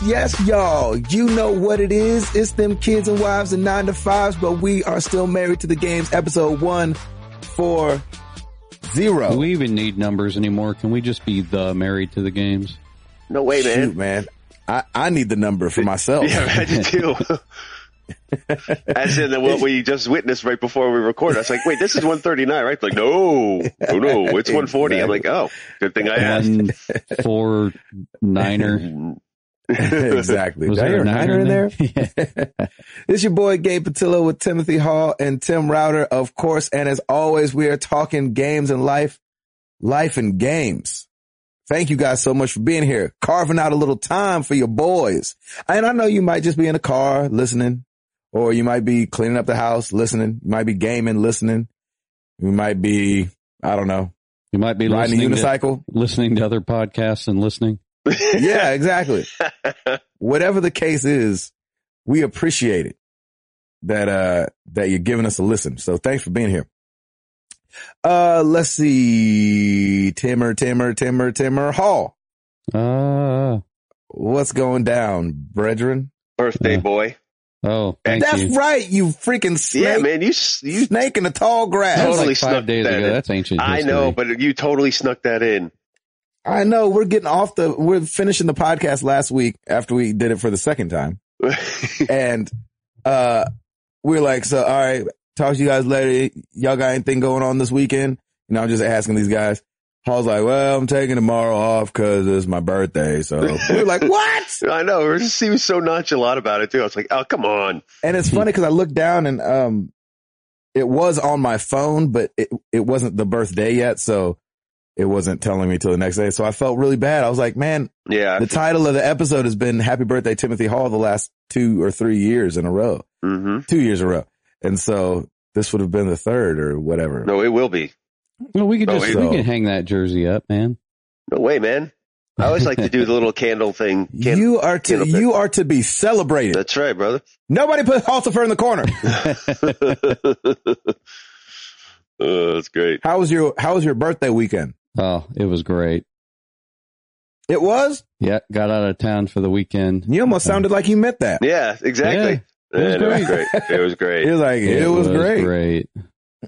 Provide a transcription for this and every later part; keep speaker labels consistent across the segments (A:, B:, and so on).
A: y'all. Yes, yes, y'all. You know what it is. It's them kids and wives and nine to fives, but we are still married to the games. Episode one, four, zero.
B: Do we even need numbers anymore? Can we just be the married to the games?
C: No way, man.
A: Shoot, man. I, I need the number for myself.
C: Yeah, I do too. As in what we just witnessed right before we recorded. I was like, wait, this is 139, right? Like, no, oh no, it's 140. I'm like, oh, good thing I asked.
B: One, four, niner.
A: exactly.
B: Was there
A: hear
B: a niner in
A: there?
B: there?
A: It's your boy Gabe Patillo with Timothy Hall and Tim Router, of course. And as always, we are talking games and life, life and games. Thank you guys so much for being here, carving out a little time for your boys. And I know you might just be in a car listening, or you might be cleaning up the house listening. You might be gaming, listening. You might be, I don't know,
B: You might be
A: riding a
B: listening to,
A: unicycle.
B: listening to other podcasts and listening.
A: Yeah, exactly. Whatever the case is, we appreciate it that, uh, that you're giving us a listen. So thanks for being here. Uh, let's see. Timmer, Timmer, Timmer, Timmer Hall.
B: Ah,
A: What's going down, brethren?
C: Birthday
B: Yeah.
C: boy.
B: oh, thank
A: That's
B: you.
A: right, you freaking snake.
C: Yeah, man, you, s- you,
A: Snake in the tall grass.
C: Totally
B: like five
C: snuck
B: days
C: that
B: ago.
C: in.
B: That's ancient.
C: I know, but you totally snuck that in.
A: I know we're getting off the, we're finishing the podcast last week after we did it for the second time. and uh we're like, so all right, talk to you guys later. Y'all got anything going on this weekend? You know, I'm just asking these guys. Paul's like, well, I'm taking tomorrow off because it's my birthday. So we're like, what?
C: I know. We're just, he was so nonchalant about it too. I was like, oh, come on.
A: And it's funny because I looked down and um it was on my phone, but it it wasn't the birthday yet, so it wasn't telling me till the next day. So I felt really bad. I was like, man,
C: Yeah.
A: the title of the episode has been Happy Birthday Timothy Hall the last two or three years in a row.
C: hmm
A: two years in a row. And so this would have been the third or whatever.
C: No, it will be.
B: Well, we could
C: Oh,
B: just
A: so-
B: we can hang that jersey up, man.
C: No way, man. I always like to do the little candle thing. Can-
A: you are to,
C: candle thing.
A: you are to be celebrated.
C: That's right, brother.
A: Nobody put Halsifer in the corner.
C: oh, that's great.
A: How was your, how was your birthday weekend?
B: Oh, it was great.
A: It was?
B: Yeah, got out of town for the weekend.
A: You almost sounded like you meant that.
C: Yeah, exactly.
B: Yeah, it was
C: And it was
B: great.
C: great. It was great.
A: It was like, it, was, great.
B: great.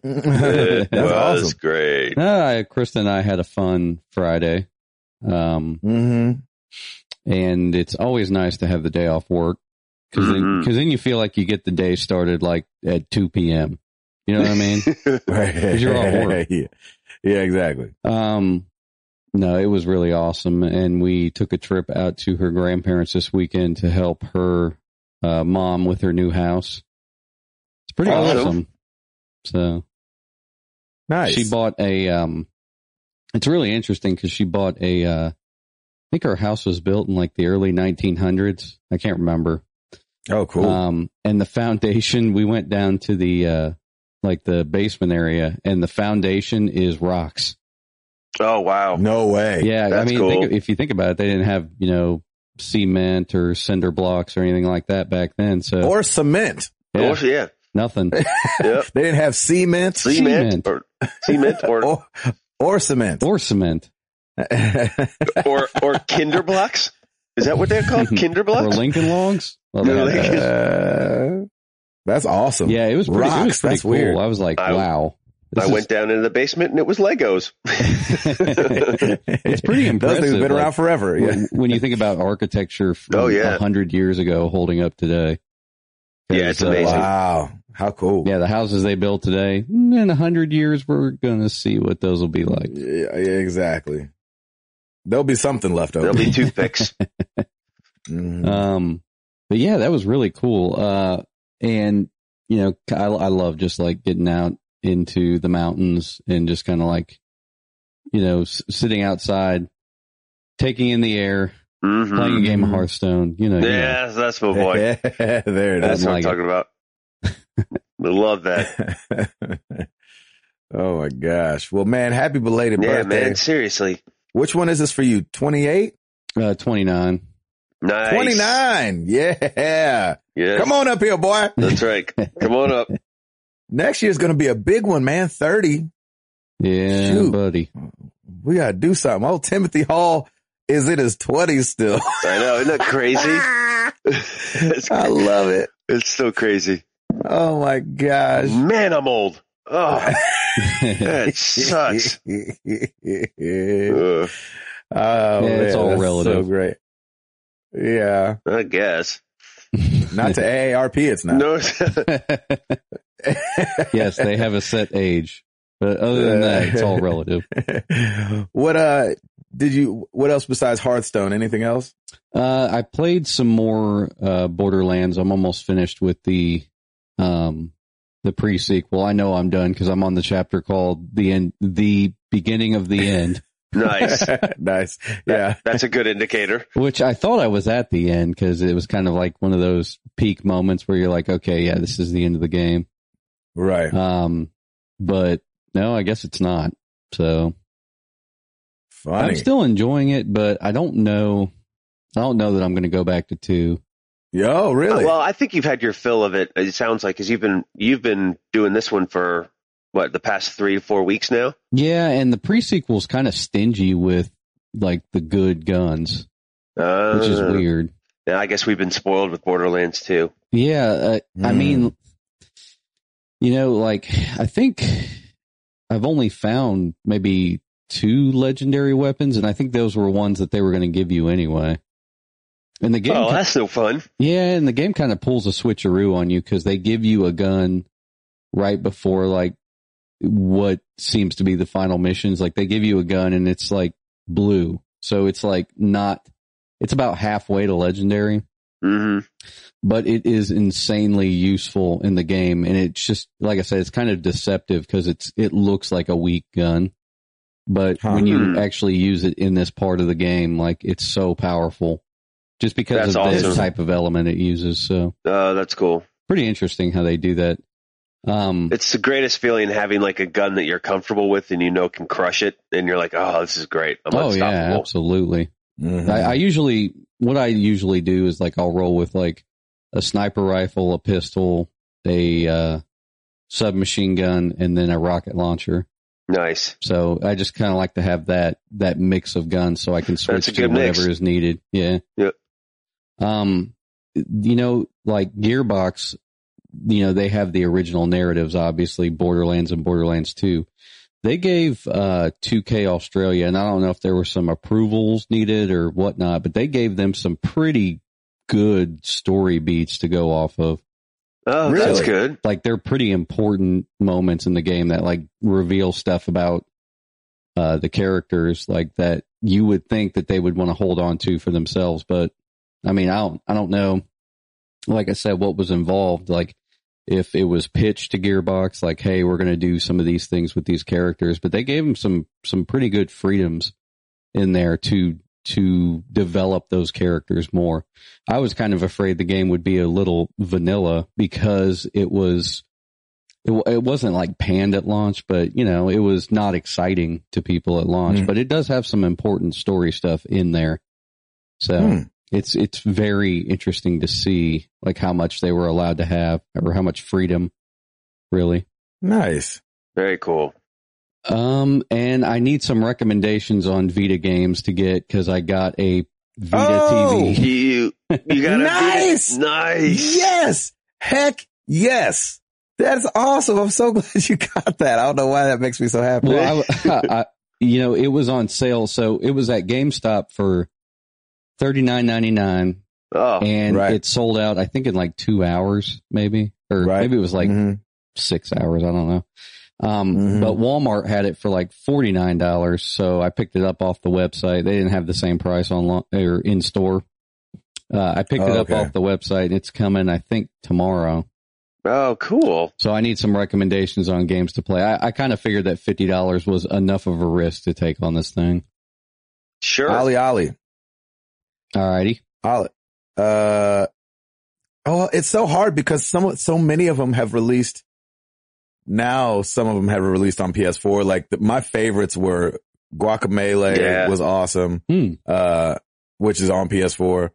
C: It was
A: awesome.
C: great.
B: No, I, Krista and I had a fun Friday. Um,
A: hmm
B: and it's always nice to have the day off work because
C: Mhm.
B: then, you feel like you get the day started like at 2 p.m. You know what I mean? you're off work.
A: yeah. Yeah, exactly.
B: Um, no, it was really awesome. And we took a trip out to her grandparents this weekend to help her uh, mom with her new house. It's pretty
C: Awesome.
B: awesome. So
A: Nice.
B: she bought a, um, it's really interesting because she bought a, uh, I think her house was built in like the early 1900s. I can't remember.
A: oh, cool.
B: Um, and the foundation, we went down to the, uh, like the basement area and the foundation is rocks.
C: Oh, wow.
A: no way.
B: Yeah. I mean,
C: cool.
B: think, if you think about it, they didn't have, you know, cement or cinder blocks or anything like that back then. So
A: Or cement.
B: yeah,
C: Or- yeah.
B: nothing.
C: Yep.
A: They didn't have cement
C: Cement
B: Cement.
C: or cement or
A: or, or cement.
B: or cement
C: or or Kinder blocks. Is that what they're called? Kinder blocks or.
B: Lincoln logs. Well, they
C: No,
B: had
C: Lincoln-
A: Uh, that's awesome.
B: yeah, it was pretty, it was pretty
A: that's
B: cool.
A: weird.
B: I was like,
C: I-
B: wow. This
C: I
B: is-
C: went down into the basement and it was Legos.
B: it's pretty
A: Those
B: impressive.
A: things have been
B: like,
A: around forever. Yeah.
B: when, when you think about architecture from
C: Oh, yeah.
B: a hundred years ago holding up today.
C: Yeah, it's
B: 'Cause, uh.
A: Wow. How cool.
B: yeah, the houses they build today, mm, in a hundred years, we're gonna see what those will be like.
A: Yeah, yeah, exactly. There'll be something left over.
C: There'll be toothpicks.
A: Mhm.
B: Um, but yeah, that was really cool. Uh, and you know, I, I love just like getting out into the mountains and just kind of like, you know, s- sitting outside, taking in the air,
C: Mhm.
B: playing a game of Hearthstone. You know, you know.
C: Yeah, that's my boy.
A: there it
C: That's
A: is.
C: what I'm
B: like it.
C: talking about. I love that.
A: oh my gosh. Well, man, happy belated
C: Yeah,
A: birthday.
C: man. Seriously.
A: Which one is this for you? 28?
B: uh, twenty nine.
C: Nice.
A: 29. Yeah.
C: Yeah.
A: Come on up here, boy.
C: That's right. Come on up.
A: Next year's going to be a big one, man. 30.
B: Yeah,
A: Shoot.
B: buddy.
A: We got to do something. Oh, Timothy Hall is in his twenties still.
C: I know, isn't that crazy?
A: I love it.
C: it's so crazy.
A: Oh my gosh.
C: Man, I'm old. Oh, that sucks. Ugh,
A: Oh,
B: it's
A: man,
B: all
A: that's So
B: relative.
A: great. Yeah.
C: I guess.
A: Not to AARP, it's not.
C: No,
B: yes, they have a set age, but other than that, it's all relative.
A: what, uh, did you, what else besides Hearthstone? Anything else?
B: Uh, I played some more uh, Borderlands. I'm almost finished with the um the pre sequel. I know I'm done because I'm on the chapter called the end, the beginning of the end,
C: nice.
A: nice. Yeah.
C: That's a good indicator.
B: which I thought I was at the end because it was kind of like one of those peak moments where you're like, okay, yeah, this is the end of the game.
A: Right.
B: Um, but no, I guess it's not. So
A: Funny.
B: I'm still enjoying it, but I don't know. I don't know that I'm going to go back to two.
A: Yo, really?
C: Well, I think you've had your fill of it. It sounds like because you've been you've been doing this one for what the past three four weeks now.
B: Yeah, and the pre-sequel's kind of stingy with like the good guns,
C: Uh,
B: which is weird.
C: Yeah, I guess we've been spoiled with Borderlands too.
B: Yeah, uh, I
A: Mm.
B: mean, you know, like I think I've only found maybe two legendary weapons, and I think those were ones that they were going to give you anyway. And the game,
C: oh, that's no fun.
B: yeah, and the game kind of pulls a switcheroo on you because they give you a gun right before like what seems to be the final missions. Like they give you a gun and it's like blue, so it's like not. It's about halfway to legendary
C: hmm
B: but it is insanely useful in the game. And it's just, like I said, it's kind of deceptive because it's, it looks like a weak gun. But
A: Huh.
B: when you
C: Hmm.
B: actually use it in this part of the game, like it's so powerful just because
C: That's
B: of
C: awesome.
B: the type of element it uses. So
C: Uh, that's cool.
B: pretty interesting how they do that. Um,
C: It's the greatest feeling having like a gun that you're comfortable with and you know can crush it, and you're like, oh, this is great. I'm
B: oh yeah,
C: unstoppable.
B: absolutely.
A: Mhm.
B: I, I usually, what I usually do is like I'll roll with like a sniper rifle, a pistol, a uh, submachine gun, and then a rocket launcher.
C: Nice.
B: So I just kind of like to have that that mix of guns, so I can switch to
C: good mix.
B: whatever is needed. Yeah.
C: Yep.
B: Um, you know, like Gearbox, you know, they have the original narratives, obviously Borderlands and Borderlands Two. They gave uh 2K Australia, and I don't know if there were some approvals needed or whatnot, but they gave them some pretty good story beats to go off of
C: Oh, that's good.
B: like they're pretty important moments in the game that like reveal stuff about uh the characters like that you would think that they would want to hold on to for themselves but i mean i don't i don't know like i said what was involved like if it was pitched to gearbox like hey we're going to do some of these things with these characters but they gave them some some pretty good freedoms in there to to develop those characters more I was kind of afraid the game would be a little vanilla because it was, it, it wasn't like panned at launch, but you know, it was not exciting to people at launch,
A: Hmm.
B: but it does have some important story stuff in there. So
A: Hmm.
B: It's, it's very interesting to see like how much they were allowed to have or how much freedom really.
A: Nice.
C: Very cool.
B: Um, and I need some recommendations on Vita games to get because I got a Vita
A: Oh!
B: TV.
C: You you got
A: Nice!
C: nice.
A: Yes. Heck yes. That's awesome. I'm so glad you got that. I don't know why that makes me so happy.
B: Well, I, I, you know, it was on sale, so it was at GameStop for thirty nine ninety nine,
C: Oh,
B: and
A: Right.
B: it sold out. I think in like two hours, maybe, or
A: Right.
B: maybe it was like
A: Mhm.
B: six hours. I don't know. Um,
A: Mhm.
B: but Walmart had it for like forty nine dollars, so I picked it up off the website. They didn't have the same price on or in store. Uh, I picked it
A: Oh,
B: up
A: okay.
B: off the website. and It's coming, I think, tomorrow.
C: oh, cool.
B: So I need some recommendations on games to play. I, I kind of figured that fifty dollars was enough of a risk to take on this thing.
C: Sure.
A: Ollie Ollie.
B: Alrighty.
A: Ollie. Uh, oh, it's so hard because some, so many of them have released now. Some of them have released on PS4. Like the, my favorites were Guacamelee
C: Yeah.
A: was awesome.
B: Hmm.
A: Uh, which is on PS4.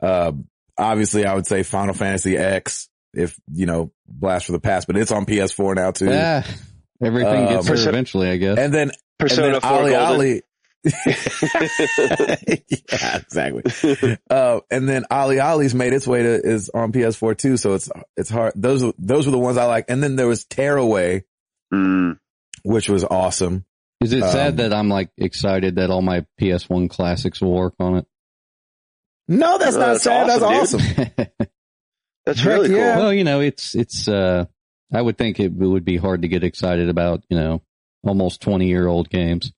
A: Uh, obviously I would say Final Fantasy X if, you know, Blast for the Past, but it's on PS4 now too.
B: Yeah. Everything
A: Um,
B: gets there eventually, I guess.
A: And then,
C: Persona
A: and then
C: 4
A: Ollie
C: Golden.
A: Ollie. yeah, exactly. Uh, and then OlliOlli's made its way to is on PS4 too, so it's it's hard. Those those were the ones I like. And then there was Tearaway,
C: Mm.
A: which was awesome.
B: Is it
A: Um,
B: sad that I'm like excited that all my PS1 classics will work on it?
A: No, that's not
C: that's
A: sad. That's
C: awesome,
A: awesome.
C: That's
A: Heck
C: really
A: yeah.
C: cool.
B: well, you know, it's it's. uh I would think it would be hard to get excited about, you know, almost 20 year old games.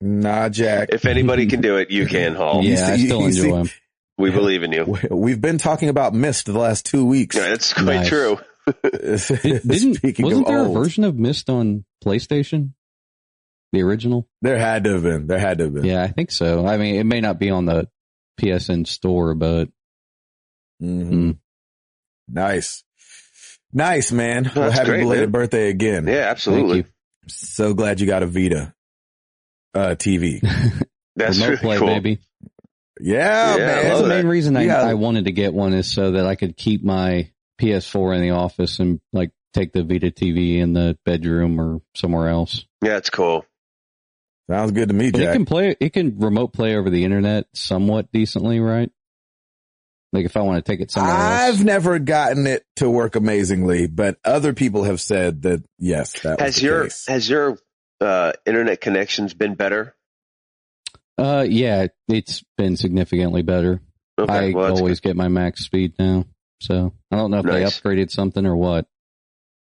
A: Nah, Jack.
C: If anybody can do it, you can, Hall.
A: You
B: yeah, I still enjoy
A: see-
B: them.
C: We believe in you.
A: We- We've been talking about Myst the last two weeks.
C: Yeah, that's quite
B: Nice.
C: true.
B: Didn't
A: Speaking
B: wasn't
A: of
B: there
A: old,
B: a version of Myst on PlayStation? The original?
A: there had to have been. There had to have been.
B: Yeah, I think so. I mean, it may not be on the PSN store, but
A: Mhm.
B: Mm.
A: Nice. Nice, man. well, happy
C: great,
A: belated
C: man.
A: birthday again.
C: Yeah, absolutely.
B: thank
A: So glad you got a Vita, uh, TV.
C: That's
B: Remote
C: really
B: play,
C: cool.
B: baby.
A: Yeah,
C: Yeah,
A: man.
B: That's
C: love
B: the
C: that.
B: main reason I,
A: Yeah.
B: I wanted to get one is so that I could keep my PS4 in the office and like take the Vita TV in the bedroom or somewhere else.
C: Yeah, it's cool.
A: Sounds good to me,
B: But it can play, it can remote play over the internet somewhat decently, right? Like if I want to take it somewhere else.
A: I've
B: else.
A: never gotten it to work amazingly, but other people have said that yes, that was
C: Has
A: the
C: your
A: case.
C: has your uh, internet connections been better?
B: Uh, yeah, it's been significantly better.
C: Okay,
B: I
C: well,
B: always get my max speed now. So I don't know if
C: Nice.
B: they upgraded something or what,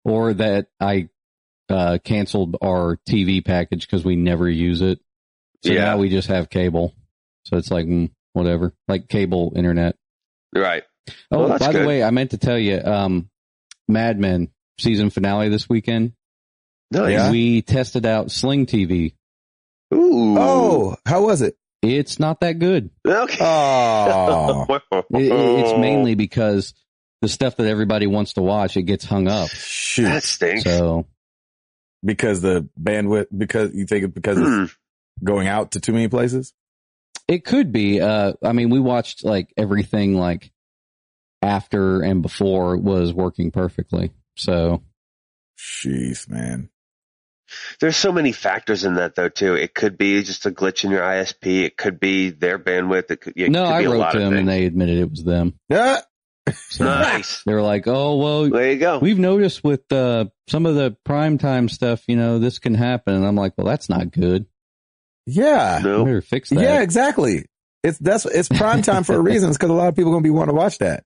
B: or that I uh, canceled our TV package because we never use it. So
C: Yeah.
B: now we just have cable. So it's like mm, whatever, like cable internet.
C: right.
B: Oh,
C: Well,
B: by the way, I meant to tell you, um, Mad Men season finale this weekend.
C: Nice.
A: Yeah.
B: We tested out Sling TV.
C: Ooh.
A: oh, how was it?
B: It's not that good.
C: Okay.
A: Oh,
B: It- it- it's mainly because the stuff that everybody wants to watch, it gets hung up.
A: shoot.
C: that stinks.
B: So
A: because the bandwidth, because you think it's because
C: Hmm.
A: it's going out to too many places?
B: it could be. Uh, I mean, we watched like everything like after and before was working perfectly. So
A: Jeez, man.
C: There's so many factors in that though too. It could be just a glitch in your ISP. It could be their bandwidth. It could, it
B: no,
C: could
B: I
C: be a
B: wrote
C: lot
B: to them and they admitted it was them.
A: Yeah.
B: So
C: Nice.
B: they were like, "Oh well,
C: There you go.
B: we've noticed with uh, some of the prime time stuff, you know, this can happen." And I'm like, "Well, that's not good.
A: Yeah.
B: I
C: no.
B: better fix that."
A: Yeah, exactly. It's that's it's prime time for a reason. It's because a lot of people are gonna be wanting to watch that.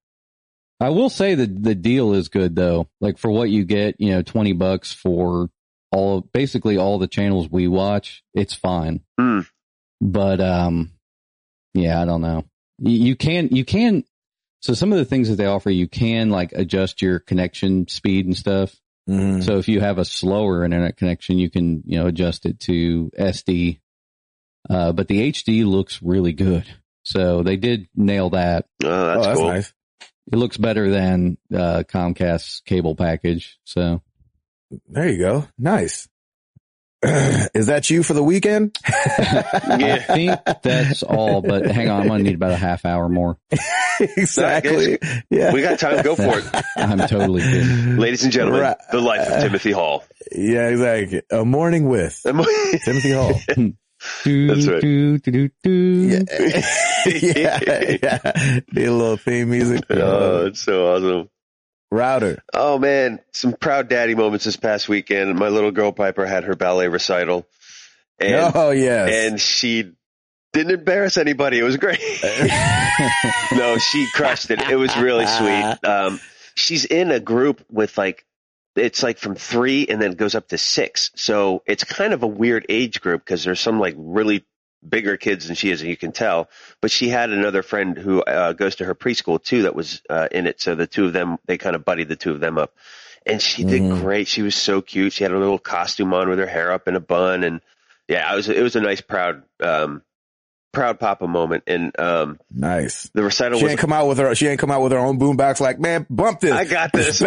B: I will say that the deal is good though. Like for what you get, you know, 20 bucks for all basically all the channels we watch, it's fine.
C: Hmm.
B: But, um, yeah, I don't know. You, you can, you can, so some of the things that they offer, you can like adjust your connection speed and stuff.
A: Mhm.
B: So if you have a slower internet connection, you can, you know, adjust it to SD. Uh, but the HD looks really good. So they did nail that.
C: Oh,
A: Oh,
C: that's,
A: that's
C: cool.
A: nice.
B: It looks better than uh, Comcast's cable package. So
A: There you go. Nice. Is that you for the weekend?
B: I think that's all. But hang on, I'm gonna need about a half hour more.
A: exactly. Yeah.
C: We got time. Go for it.
B: I'm totally kidding.
C: Ladies and gentlemen,
A: Right.
C: the life of Timothy Hall.
A: Yeah, exactly. A morning with Timothy Hall.
B: Do,
C: That's right.
B: do, do, do, do.
A: Yeah. yeah, yeah. Need a little theme music.
C: oh, it's so awesome.
A: Router.
C: Oh man, some proud daddy moments this past weekend. My little girl Piper had her ballet recital, and
A: oh yes.
C: and she didn't embarrass anybody. It was great. no, she crushed it. It was really sweet. Um, she's in a group with like, it's like from three and then it goes up to six. So it's kind of a weird age group because there's some like really bigger kids than she is, and you can tell. But she had another friend who uh, goes to her preschool too that was uh, in it. So the two of them, they kind of buddied the two of them up. And she did
A: Mhm.
C: great. She was so cute. She had a little costume on with her hair up in a bun, and yeah, it was it was a nice proud um, proud papa moment. And um,
A: nice.
C: the recital
A: She
C: was
A: ain't come out with her. She ain't come out with her own boombox. Like, man, bump this.
C: I got this.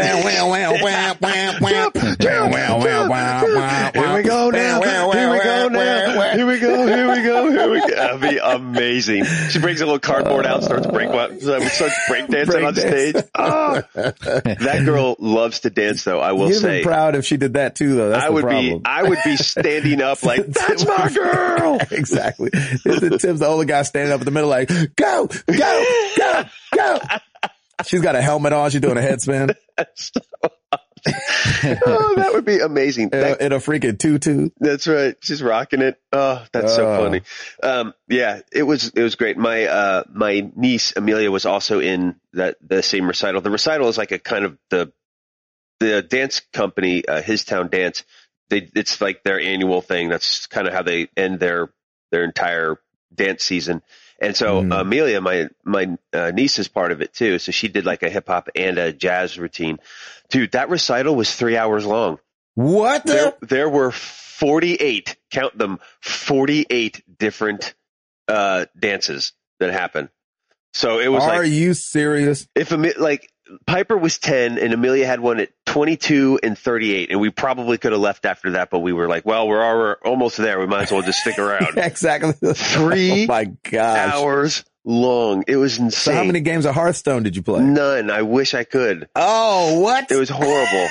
C: Here we go now. Here we go now. Here we go, here we go, here we go. That'd be amazing. She brings a little cardboard out, starts break starts break dancing on stage. Oh, that girl loves to dance, though. I will
A: You'd
C: say.
A: proud if she did that too, though. That's
C: I
A: the
C: would
A: problem.
C: be, I would be standing up like, that's my girl.
A: exactly. The only guy standing up in the middle, like, go, go, go, go. She's got a helmet on. She's doing a head spin
C: oh, that would be amazing.
A: in
C: That-
A: a, in a freaking tutu.
C: That's right. She's rocking it. Oh, that's so
A: Oh.
C: funny. Um, yeah, it was, it was great. My, uh, my niece Amelia was also in that, the same recital. The recital is like a kind of the, the dance company, uh, His Town Dance. They, it's like their annual thing. That's kind of how they end their, their entire dance season. And so
A: Mm.
C: Amelia, my, my uh, niece is part of it too. So she did like a hip hop and a jazz routine. Dude, that recital was three hours long
A: What
C: there,
A: the?
C: there were 48, count them, 48 different, uh, dances that happened. So it was
A: Are
C: like,
A: you serious?
C: if, like, Piper was 10 and Amelia had one at 22 and 38 and we probably could have left after that, but we were like, well, we're, al- we're almost there. We might as well just stick around.
A: exactly.
C: Three
A: Oh my gosh.
C: Hours long. It was
A: So
C: insane.
A: how many games of Hearthstone did you play?
C: None. I wish I could.
A: Oh, what?
C: It was horrible.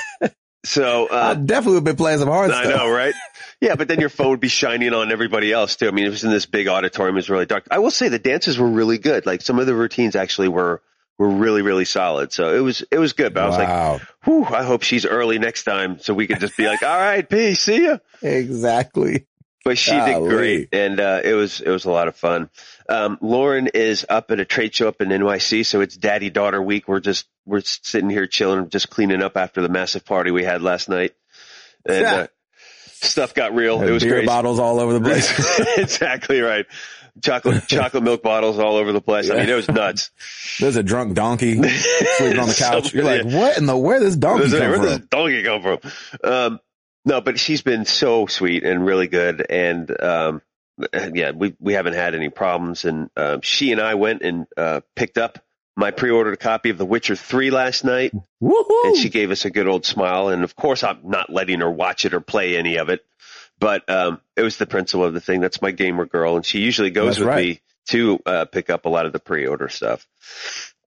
C: so,
A: I
C: uh,
A: definitely would have been playing some Hearthstone.
C: I know, right? Yeah, but then your phone would be shining on everybody else too. I mean, it was in this big auditorium. It was really dark. I will say the dances were really good. Like some of the routines actually were, were really, really solid. So it was, it was good. But I was like,
A: wow.
C: whew, I hope she's early next time so we could just be like, all right, peace, see ya.
A: exactly.
C: But she
A: Golly.
C: did great. And, uh, it was, it was a lot of fun. Um, Lauren is up at a trade show up in NYC. So it's daddy daughter week. We're just, we're sitting here chilling, just cleaning up after the massive party we had last night. And,
A: Yeah.
C: uh, stuff got real. It was
A: beer
C: crazy.
A: bottles all over the place.
C: exactly right. Chocolate chocolate milk bottles all over the place. I mean, it was nuts.
A: There's a drunk donkey sleeping on the couch. You're like,
C: Yeah.
A: what in the where this donkey come
C: this
A: from?
C: donkey come from? Um, no, but she's been so sweet and really good. And um, yeah, we we haven't had any problems. And um, she and I went and uh, picked up my pre-ordered copy of The Witcher Three last night,
A: Woohoo!
C: and she gave us a good old smile. And of course, I'm not letting her watch it or play any of it. But um, it was the principle of the thing. That's my gamer girl, and she usually goes
A: That's
C: with
A: right.
C: me to uh, pick up a lot of the pre-order stuff.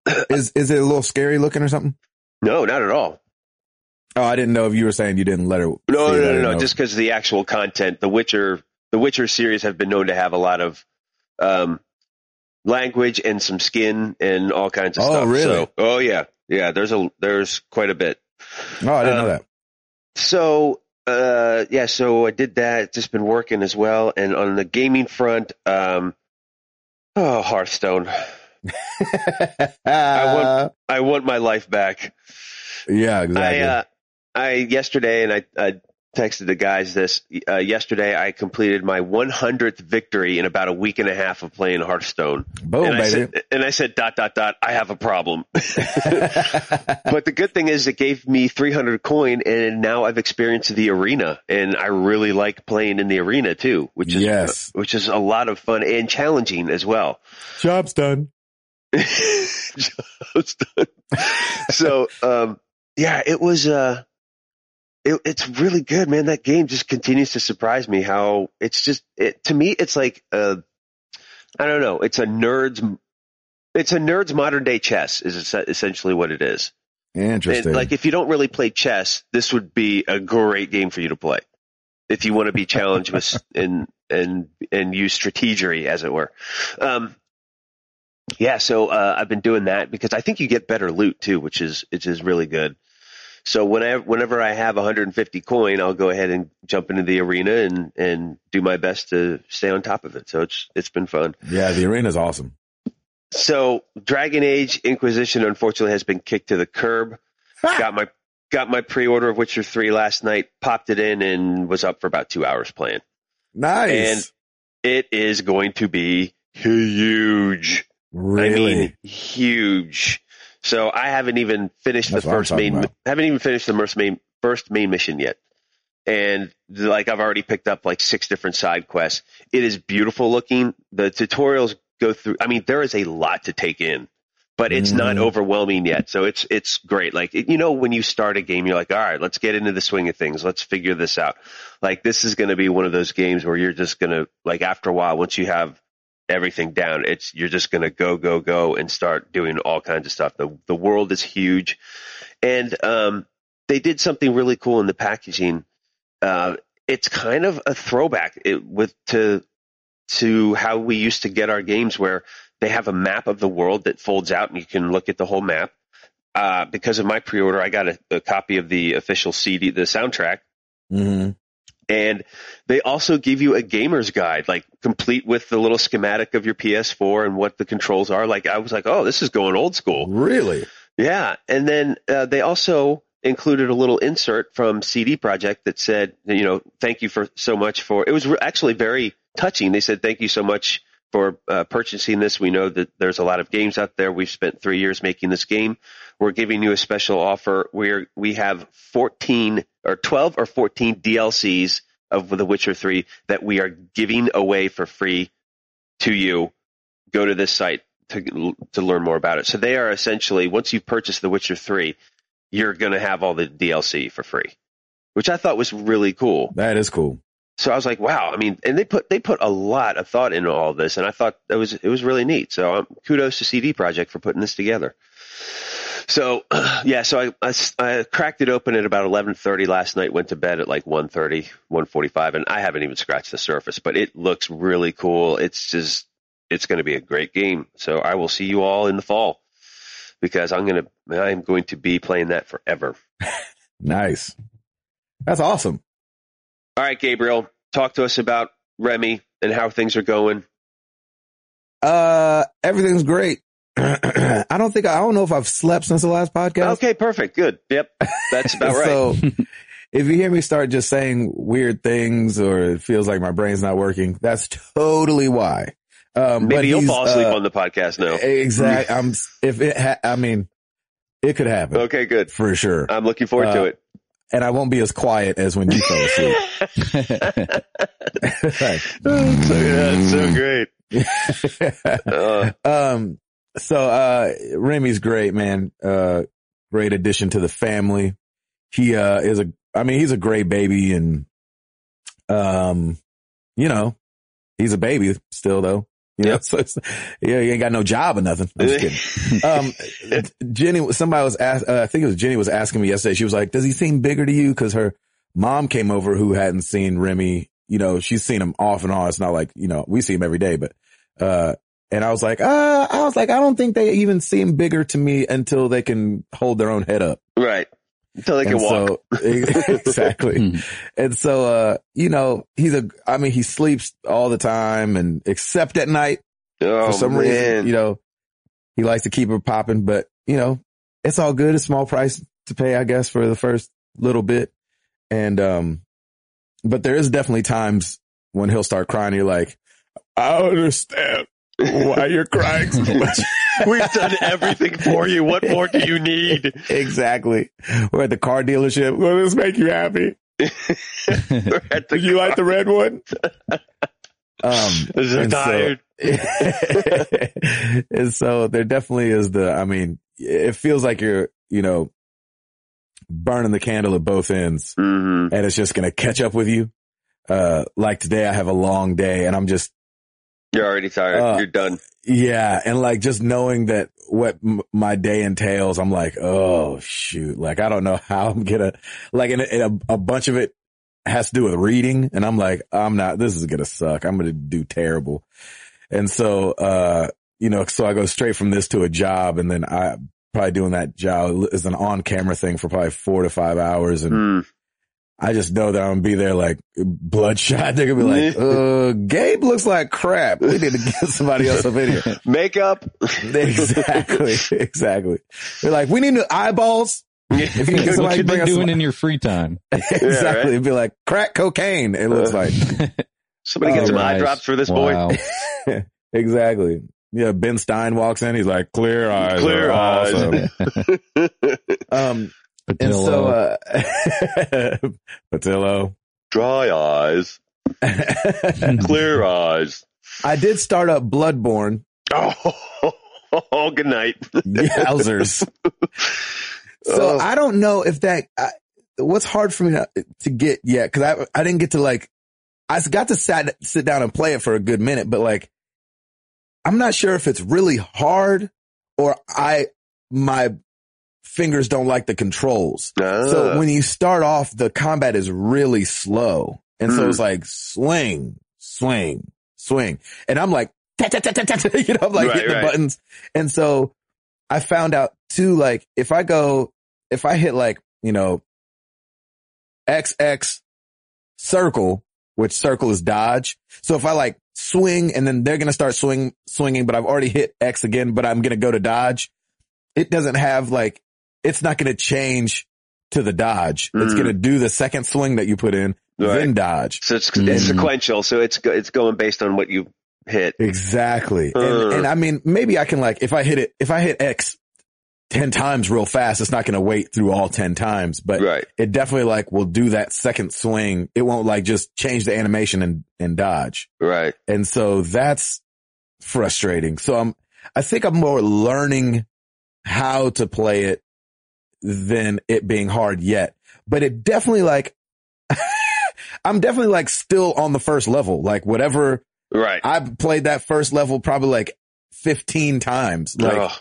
A: is is it a little scary looking or something?
C: No, not at all.
A: Oh, I didn't know if you were saying you didn't let her.
C: No.
A: I
C: no, no, no. Just because the actual content, the Witcher, the Witcher series have been known to have a lot of um, language and some skin and all kinds of
A: Oh,
C: stuff.
A: really?
C: So, oh yeah, yeah. There's a there's quite a bit.
A: Oh, I didn't
C: um,
A: know that.
C: So, uh, yeah. So I did that. It's Just been working as well, and on the gaming front, um, oh Hearthstone.
A: I want,
C: I want my life back.
A: yeah, exactly.
C: I, uh, I yesterday, and I, I texted the guys this uh, yesterday. I completed my 100th victory in about a week and a half of playing Hearthstone.
A: Boom,
C: and I
A: baby.
C: said, and I said, dot dot dot. I have a problem. but the good thing is, it gave me 300 coin, and now I've experienced the arena, and I really like playing in the arena too, which is
A: Yes.
C: which is a lot of fun and challenging as well.
A: Job's done.
C: Job's done. so, um, yeah, it was, uh, it, it's really good, man. That game just continues to surprise me how it's just, it, to me, it's like, a, I don't know. It's a nerd's, it's a nerd's modern day chess is essentially what it is.
A: Interesting.
C: And like, if you don't really play chess, this would be a great game for you to play. If you want to be challenged with and and and use strategery, as it were. Um, yeah, so uh, I've been doing that because I think you get better loot too, which is which is really good. So whenever whenever I have 150 coin, I'll go ahead and jump into the arena and and do my best to stay on top of it. So it's it's been fun.
A: yeah, the arena is awesome.
C: So Dragon Age Inquisition unfortunately has been kicked to the curb. got my got my pre-order of Witcher 3 last night, popped it in and was up for about 2 hours playing.
A: Nice.
C: And it is going to be huge.
A: really?
C: I mean huge. So I haven't even finished
A: That's
C: the first main
A: about.
C: haven't even finished the first main first main mission yet. And like I've already picked up like six different side quests. It is beautiful looking. The tutorials go through I mean there is a lot to take in. but it's not
A: Mhm.
C: overwhelming yet. So it's it's great. Like it- you know, when you start a game, you're like, all right, let's get into the swing of things. Let's figure this out. Like this is going to be one of those games where you're just going to like after a while, once you have everything down, it's you're just going to go go go and start doing all kinds of stuff. The the world is huge, and um, they did something really cool in the packaging. Uh, it's kind of a throwback it, with to to how we used to get our games where they have a map of the world that folds out and you can look at the whole map. Uh, because of my pre-order, I got a, a copy of the official CD, the soundtrack,
A: hmm
C: and they also give you a gamer's guide, like complete with the little schematic of your PS4 and what the controls are. Like I was like, oh, this is going old school.
A: Really?
C: Yeah, and then uh, they also included a little insert from CD Projekt that said, you know, thank you for so much for. It was actually very touching. They said, thank you so much for uh, purchasing this. We know that there's a lot of games out there. We've spent three years making this game. We're giving you a special offer where we have 14 or 12 or 14 DLCs of The Witcher 3 that we are giving away for free to you. Go to this site to to learn more about it. So they are essentially once you purchase The Witcher 3, you're going to have all the DLC for free, which I thought was really cool.
A: That is cool.
C: So I was like, wow. I mean, and they put they put a lot of thought into all this, and I thought that was it was really neat. So um, kudos to CD Projekt for putting this together. So yeah, so I, I, I cracked it open at about 11:30 last night. Went to bed at like 1:30, 1:45, and I haven't even scratched the surface. But it looks really cool. It's just it's going to be a great game. So I will see you all in the fall because I'm gonna I'm going to be playing that forever.
A: Nice. That's awesome.
C: All right, Gabriel, talk to us about Remy and how things are going.
A: Uh, everything's great. I don't think, I don't know if I've slept since the last podcast.
C: Okay, perfect, good. Yep, that's about right.
A: So if you hear me start just saying weird things or it feels like my brain's not working, that's totally why. Um, but
C: Maybe you'll fall asleep
A: uh,
C: on the podcast now.
A: Exactly. I'm, if it, ha- I mean, it could happen
C: Okay, good.
A: for sure.
C: I'm looking forward to
A: Uh,
C: it.
A: And I won't be as quiet as when you fell asleep.
C: so, yeah, it's so great. Uh,
A: um, so, uh, Remy's great, man. Uh, great addition to the family. He, uh, is a, I mean, he's a great baby and, um, you know, he's a baby still though. You know, so it's, yeah, he ain't got no job or nothing. I'm just kidding. um, Jenny, somebody was asked, uh, I think it was Jenny was asking me yesterday. She was like, does he seem bigger to you? Cause her mom came over who hadn't seen Remy. You know, she's seen him off and on. It's not like, you know, we see him every day, but, uh, and I was like, uh, I was like, I don't think they even seem bigger to me until they can hold their own head up.
C: right. Until they can
A: And
C: walk.
A: so, exactly.
B: Hmm.
A: And so, uh, you know, he's a, I mean, he sleeps all the time and except at night
C: oh,
A: for some
C: man.
A: reason, you know, he likes to keep it popping, but you know, it's all good. A small price to pay, I guess, for the first little bit. And, um, but there is definitely times when he'll start crying. You're like, I understand why you're crying so much.
C: We've done everything for you. What more do you need?
A: exactly. We're at the car dealership. Will this make you happy?
C: We're at the
A: Do you like the red one? Um,
C: so
A: and so-
C: tired.
A: and so there definitely is the, I mean, it feels like you're, you know, burning the candle at both ends
C: hmm
A: and it's just going to catch up with you. Uh, like today I have a long day and I'm just,
C: You're already tired.
A: Uh,
C: You're done.
A: yeah. And like just knowing that what m- my day entails, I'm like, oh shoot. Like, I don't know how I'm to like, and, and a, a bunch of it has to do with reading. And I'm like, I'm not, this is going to suck. I'm going to do terrible. And so, uh, you know, so I go straight from this to a job and then I probably doing that job is an on camera thing for probably four to five hours. And
C: Mm.
A: I just know that I'm gonna be there like bloodshot. They're gonna be like, uh, Gabe looks like crap. We need to get somebody else up in here.
C: Makeup.
A: exactly. Exactly. They're like, we need new eyeballs. If you can get
B: what you been doing
A: some-
B: in your free time?
A: exactly.
C: right.
A: It'd be like crack cocaine. It looks
C: Uh,
A: like
C: Somebody get
A: Oh,
C: some eye drops for this
B: wow.
A: exactly. Yeah. Ben Stein walks in. He's like, clear eyes.
C: Clear eyes.
A: awesome."
C: boy.
A: Um, and so, uh, Patillo.
C: Dry eyes. Clear eyes.
A: I did start up Bloodborne.
C: Oh, oh, good night.
A: Yowzers. so
C: Oh.
A: I don't know if that, I, what's hard for me to, to get yet, cause I, I didn't get to like, I got to sat, sit down and play it for a good minute, but like, I'm not sure if it's really hard or I, my fingers don't like the controls. So
C: Ah.
A: when you start off, the combat is really slow. And so
C: Hmm.
A: it's like swing, swing, swing. And I'm like, you know, I'm like
C: Right,
A: hitting the buttons. And so I found out too, like if I go, if I hit like, you know, XX circle, which circle is dodge. So if I like swing and then they're going to start swing, swinging, but I've already hit X again, but I'm going to go to dodge. It doesn't have like, it's not going to change to the dodge. It's
C: Mm.
A: going to do the second swing that you put in,
C: Right.
A: then dodge.
C: So it's,
B: Mm.
C: it's sequential. So it's it's going based on what you hit.
A: Exactly.
C: Uh.
A: And, and I mean, maybe I can like, if I hit it, if I hit X 10 times real fast, it's not going to wait through all 10 times, but
C: Right.
A: it definitely like will do that second swing. It won't like just change the animation and, and dodge.
C: Right.
A: And so that's frustrating. So I'm, I think I'm more learning how to play it than it being hard yet, but it definitely like, I'm definitely like still on the first level, like whatever
C: Right.
A: I've played that first level probably like 15 times. Like,
C: Ugh.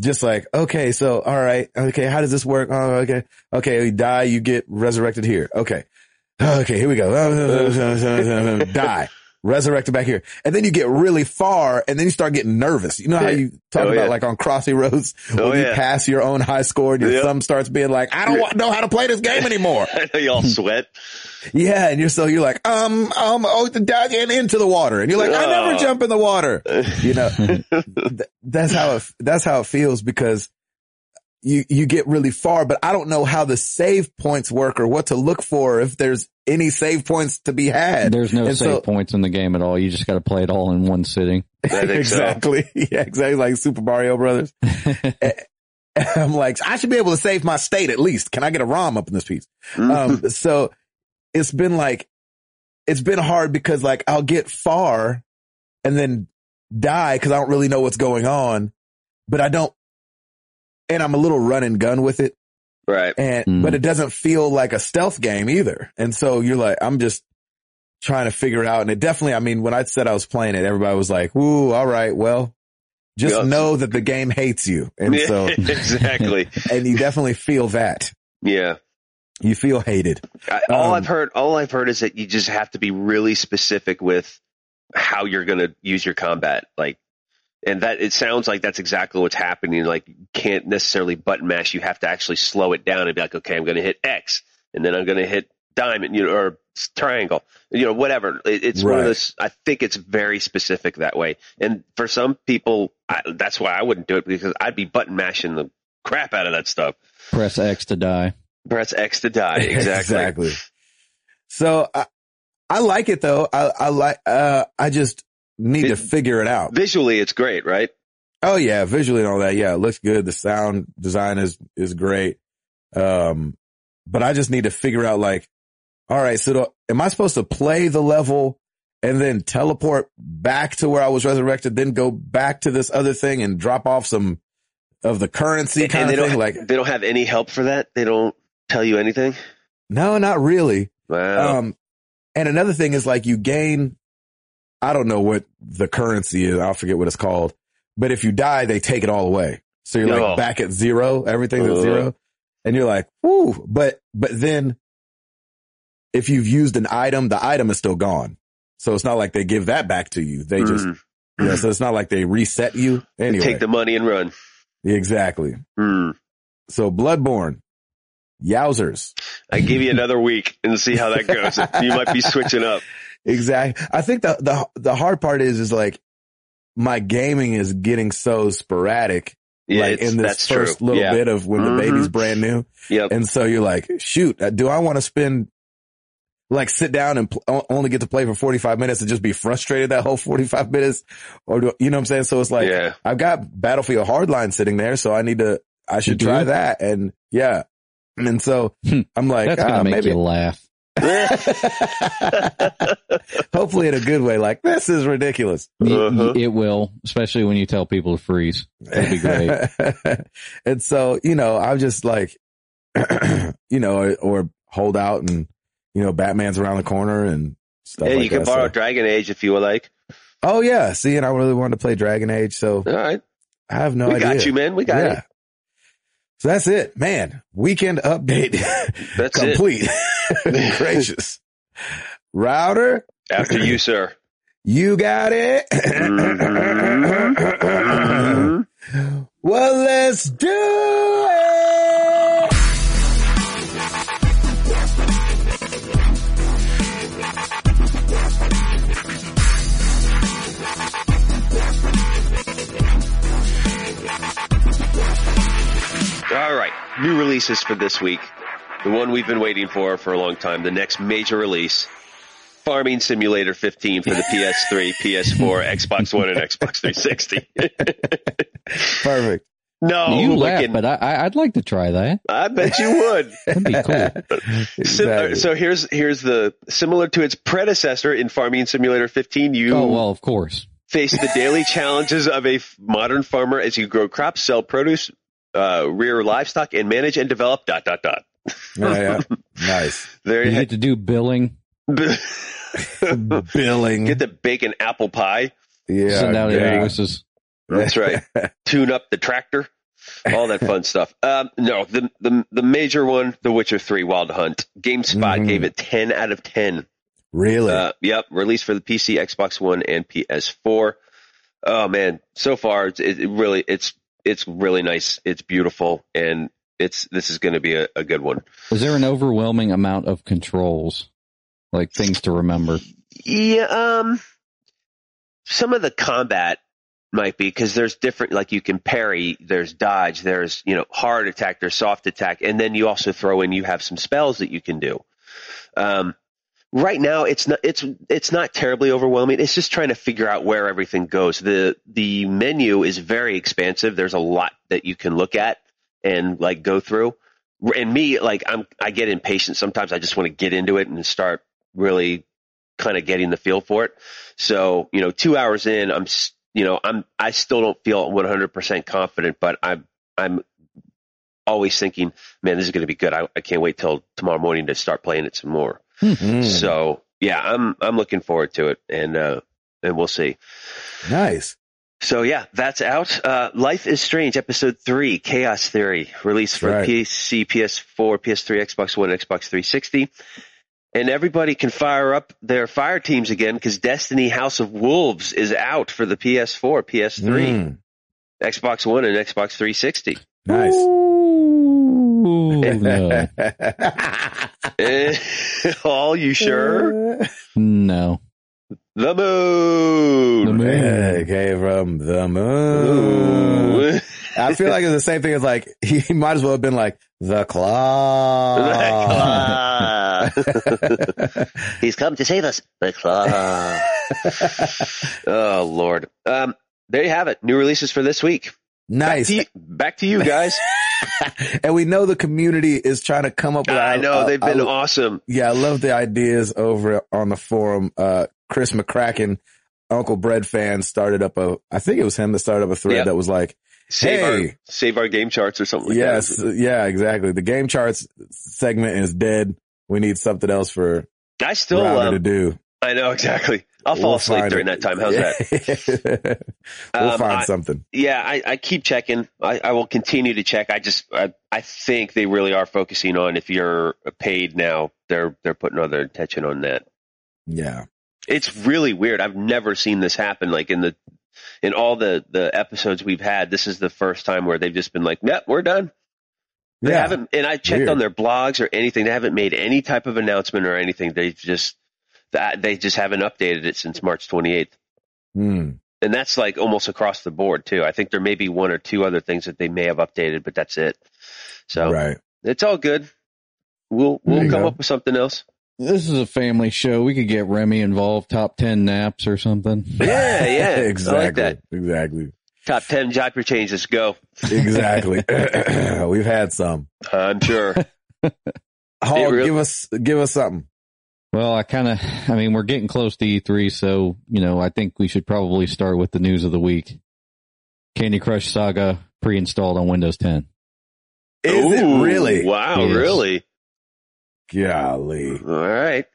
A: just like, okay, so, all right. Okay. How does this work? Oh, okay. Okay. You die, you get resurrected here. Okay. Okay. Here we go. die. Resurrected back here. And then you get really far and then you start getting nervous. You know how you talk
C: Oh,
A: about
C: yeah.
A: like on Crossy Roads when
C: Oh,
A: you
C: yeah.
A: pass your own high score and your
C: Yep.
A: thumb starts being like, I don't know how to play this game anymore.
C: You all sweat.
A: Yeah, and you're so you're like, um, um, oh, the dog and into the water, and you're like, I never
C: Oh.
A: jump in the water. You know, th- that's how it, that's how it feels because you you get really far, but I don't know how the save points work or what to look for if there's any save points to be had.
B: There's no
A: And
B: save
A: so-
B: points in the game at all. You just got to play it all in one sitting.
C: I think
A: exactly, yeah, exactly like Super Mario Brothers. I'm like, I should be able to save my state at least. Can I get a ROM up in this piece? Um, so it's been like, it's been hard because like I'll get far and then die because I don't really know what's going on, but I don't, and I'm a little run and gun with it
C: right.
A: and,
B: Mm.
A: but it doesn't feel like a stealth game either. And so you're like, I'm just trying to figure it out. And it definitely, I mean, when I said I was playing it, everybody was like, ooh, all right, well, just
C: Yeah.
A: know that the game hates you. And
C: Yeah,
A: so,
C: exactly.
A: and you definitely feel that.
C: Yeah.
A: You feel hated.
C: I, all
A: Um,
C: I've heard, all I've heard is that you just have to be really specific with how you're going to use your combat. Like, and that it sounds like that's exactly what's happening. Like, you can't necessarily button mash. You have to actually slow it down and be like, okay, I'm going to hit X, and then I'm going to hit diamond, you know, or triangle, you know, whatever. It, it's one of
A: Right.
C: those. I think it's very specific that way. And for some people, I, that's why I wouldn't do it because I'd be button mashing the crap out of that stuff.
B: Press X to die.
C: Press X to die. Exactly.
A: exactly. So I, I like it though. I, I like, uh, I just need to figure it out.
C: Visually, it's great, right?
A: Oh yeah, visually and all that. Yeah, it looks good. The sound design is, is great. Um, but I just need to figure out like, all right, so do, am I supposed to play the level and then teleport back to where I was resurrected, then go back to this other thing and drop off some of the currency
C: And
A: kind
C: they
A: of
C: don't
A: thing? Like,
C: they don't have any help for that. They don't tell you anything.
A: no, not really.
C: Wow.
A: Um, and another thing is like you gain, I don't know what the currency is. I'll forget what it's called, but if you die, they take it all away. So you're
C: Oh.
A: like back at zero, everything's at
C: Uh.
A: zero and you're like, whoo, but, but then if you've used an item, the item is still gone. So it's not like they give that back to you. They just,
C: Mm.
A: yeah, so it's not like they reset you anyway.
C: Take the money and run.
A: exactly.
C: Mm.
A: So Bloodborne, yowzers.
C: I give you another week and see how that goes. you might be switching up.
A: Exactly. I think the, the, the hard part is, is like my gaming is getting so sporadic,
C: Yeah,
A: like in this
C: that's
A: first
C: true.
A: little
C: yeah.
A: bit of when
C: Mhm.
A: the baby's brand new.
C: Yep.
A: And so you're like, shoot, uh, do I want to spend like sit down and pl- only get to play for 45 minutes and just be frustrated that whole 45 minutes? Or do, you know what I'm saying? So it's like,
C: yeah.
A: I've got Battlefield Hardline sitting there. So I need to, I should
B: You
A: try
B: do?
A: that. And yeah. And so
B: Hmm.
A: I'm like,
B: That's
A: ah,
B: gonna make
A: maybe
B: you laugh.
A: Hopefully in a good way. Like this is ridiculous.
B: Y- y-
C: Uh-huh.
B: It will, especially when you tell people to freeze. That'd be great.
A: and so, you know, I'm just like, you know, or, or hold out and, you know, Batman's around the corner and stuff
C: Yeah,
A: like
C: you can
A: that.
C: borrow
A: So-
C: Dragon Age if you would like.
A: oh yeah. See, and I really wanted to play Dragon Age. So
C: All right.
A: I have no
C: we
A: idea.
C: got you, man. We got
A: yeah. So that's it, man. Weekend update
C: That's
A: complete. Gracious. Router,
C: After you, sir.
A: you got it.
C: Mhm.
A: well, let's do it.
C: All right. New releases for this week. The one we've been waiting for for a long time. The next major release. Farming Simulator 15 for the PS3, PS4, Xbox One, and Xbox 360.
A: Perfect.
C: no,
B: you
C: look
B: laugh,
C: in-
B: but I, I- I'd like to try that.
C: I bet you would.
B: That'd be cool.
C: Sim- uh,
A: Exactly.
C: so here's here's the similar to its predecessor in Farming Simulator 15. You
B: Oh well, of course.
C: face the daily challenges of a f- modern farmer as you grow crops, sell produce, uh, rear livestock, and manage and develop. Dot dot dot.
A: yeah, yeah. Nice.
C: There
B: You
C: you
B: get to do billing,
A: Billing.
C: get the bacon apple pie.
A: yeah.
B: send out
A: yeah.
B: invoices.
C: That's right. Tune up the tractor. All that fun stuff. Um, no, the, the the major one, The Witcher Three: Wild Hunt. GameSpot
A: Mhm.
C: gave it ten out of ten.
A: Really?
C: Uh, yep, released for the PC, Xbox One, and PS4. Oh man, so far it's it, it really it's it's really nice. It's beautiful, and it's this is going to be a, a good one.
B: Was there an overwhelming amount of controls, like things to remember?
C: Yeah, um, some of the combat might be because there's different, like you can parry, there's dodge, there's you know hard attack, there's soft attack, and then you also throw in you have some spells that you can do. Um, right now it's not it's it's not terribly overwhelming. It's just trying to figure out where everything goes. the The menu is very expansive. There's a lot that you can look at and like go through. And me, like I'm, I get impatient sometimes. I just want to get into it and start really kind of getting the feel for it. So, you know, two hours in, I'm, you know, I'm, I still don't feel 100% confident, but I'm, I'm always thinking, man, this is going to be good. I, I can't wait till tomorrow morning to start playing it some more.
A: Mm,
C: So yeah, I'm, I'm looking forward to it and, uh, and we'll see.
A: nice.
C: So yeah, that's out. Uh, Life is Strange, episode three, Chaos Theory, released for
A: Right.
C: PC, PS4, PS3, Xbox One, Xbox 360. And everybody can fire up their fire teams again because Destiny House of Wolves is out for the PS4, PS3,
A: Mm,
C: Xbox One, and Xbox 360.
A: nice.
B: Ooh, no,
C: Eh, All you sure?
B: no.
C: The moon.
B: The moon.
A: Yeah, it came from the moon.
C: Ooh.
A: I feel like it's the same thing as like, he might as well have been like, the claw.
C: He's come to save us. The claw. oh Lord. Um, there you have it. New releases for this week. Back
A: nice.
C: to you, back to you guys.
A: and we know the community is trying to come up with,
C: I know they've been
A: I-
C: awesome.
A: yeah, I love the ideas over on the forum. Uh, Chris McCracken, Uncle Bread fan started up a, I think it was him that started up a thread
C: Yep.
A: that was like,
C: Save
A: Hey.
C: our save our game charts or something like
A: yes,
C: that.
A: yeah, exactly. The game charts segment is dead. We need something else for
C: I still
A: to do.
C: I know exactly. I'll fall
A: We'll
C: asleep during
A: it.
C: that time. How's that?
A: we'll
C: Um,
A: find
C: I-
A: something.
C: Yeah, I, I keep checking. I, I will continue to check. I just I, I think they really are focusing on if you're paid now, they're they're putting all their attention on that.
A: Yeah.
C: It's really weird. I've never seen this happen. Like in the in all the the episodes we've had, this is the first time where they've just been like, "Yep, we're done." They
A: Yeah.
C: haven't, and I checked
A: Weird.
C: on their blogs or anything. They haven't made any type of announcement or anything. They just they just haven't updated it since March 28th,
A: Hmm.
C: and that's like almost across the board too. I think there may be one or two other things that they may have updated, but that's it. So
A: Right.
C: it's all good. We'll we'll come
A: go.
C: up with something else.
B: This is a family show. We could get Remy involved. Top ten naps or something.
C: Yeah, yeah,
A: exactly.
C: I like that.
A: Exactly.
C: Top ten your changes. Go.
A: Exactly. We've had some.
C: I'm sure.
A: Hog,
C: real-
A: give us give us something.
B: Well, I kind of, I mean, we're getting close to E3, so, you know, I think we should probably start with the news of the week. Candy Crush Saga pre-installed on Windows 10.
A: Is
C: Ooh,
A: it really?
C: Wow,
B: Yes.
C: really?
A: Golly.
C: All right.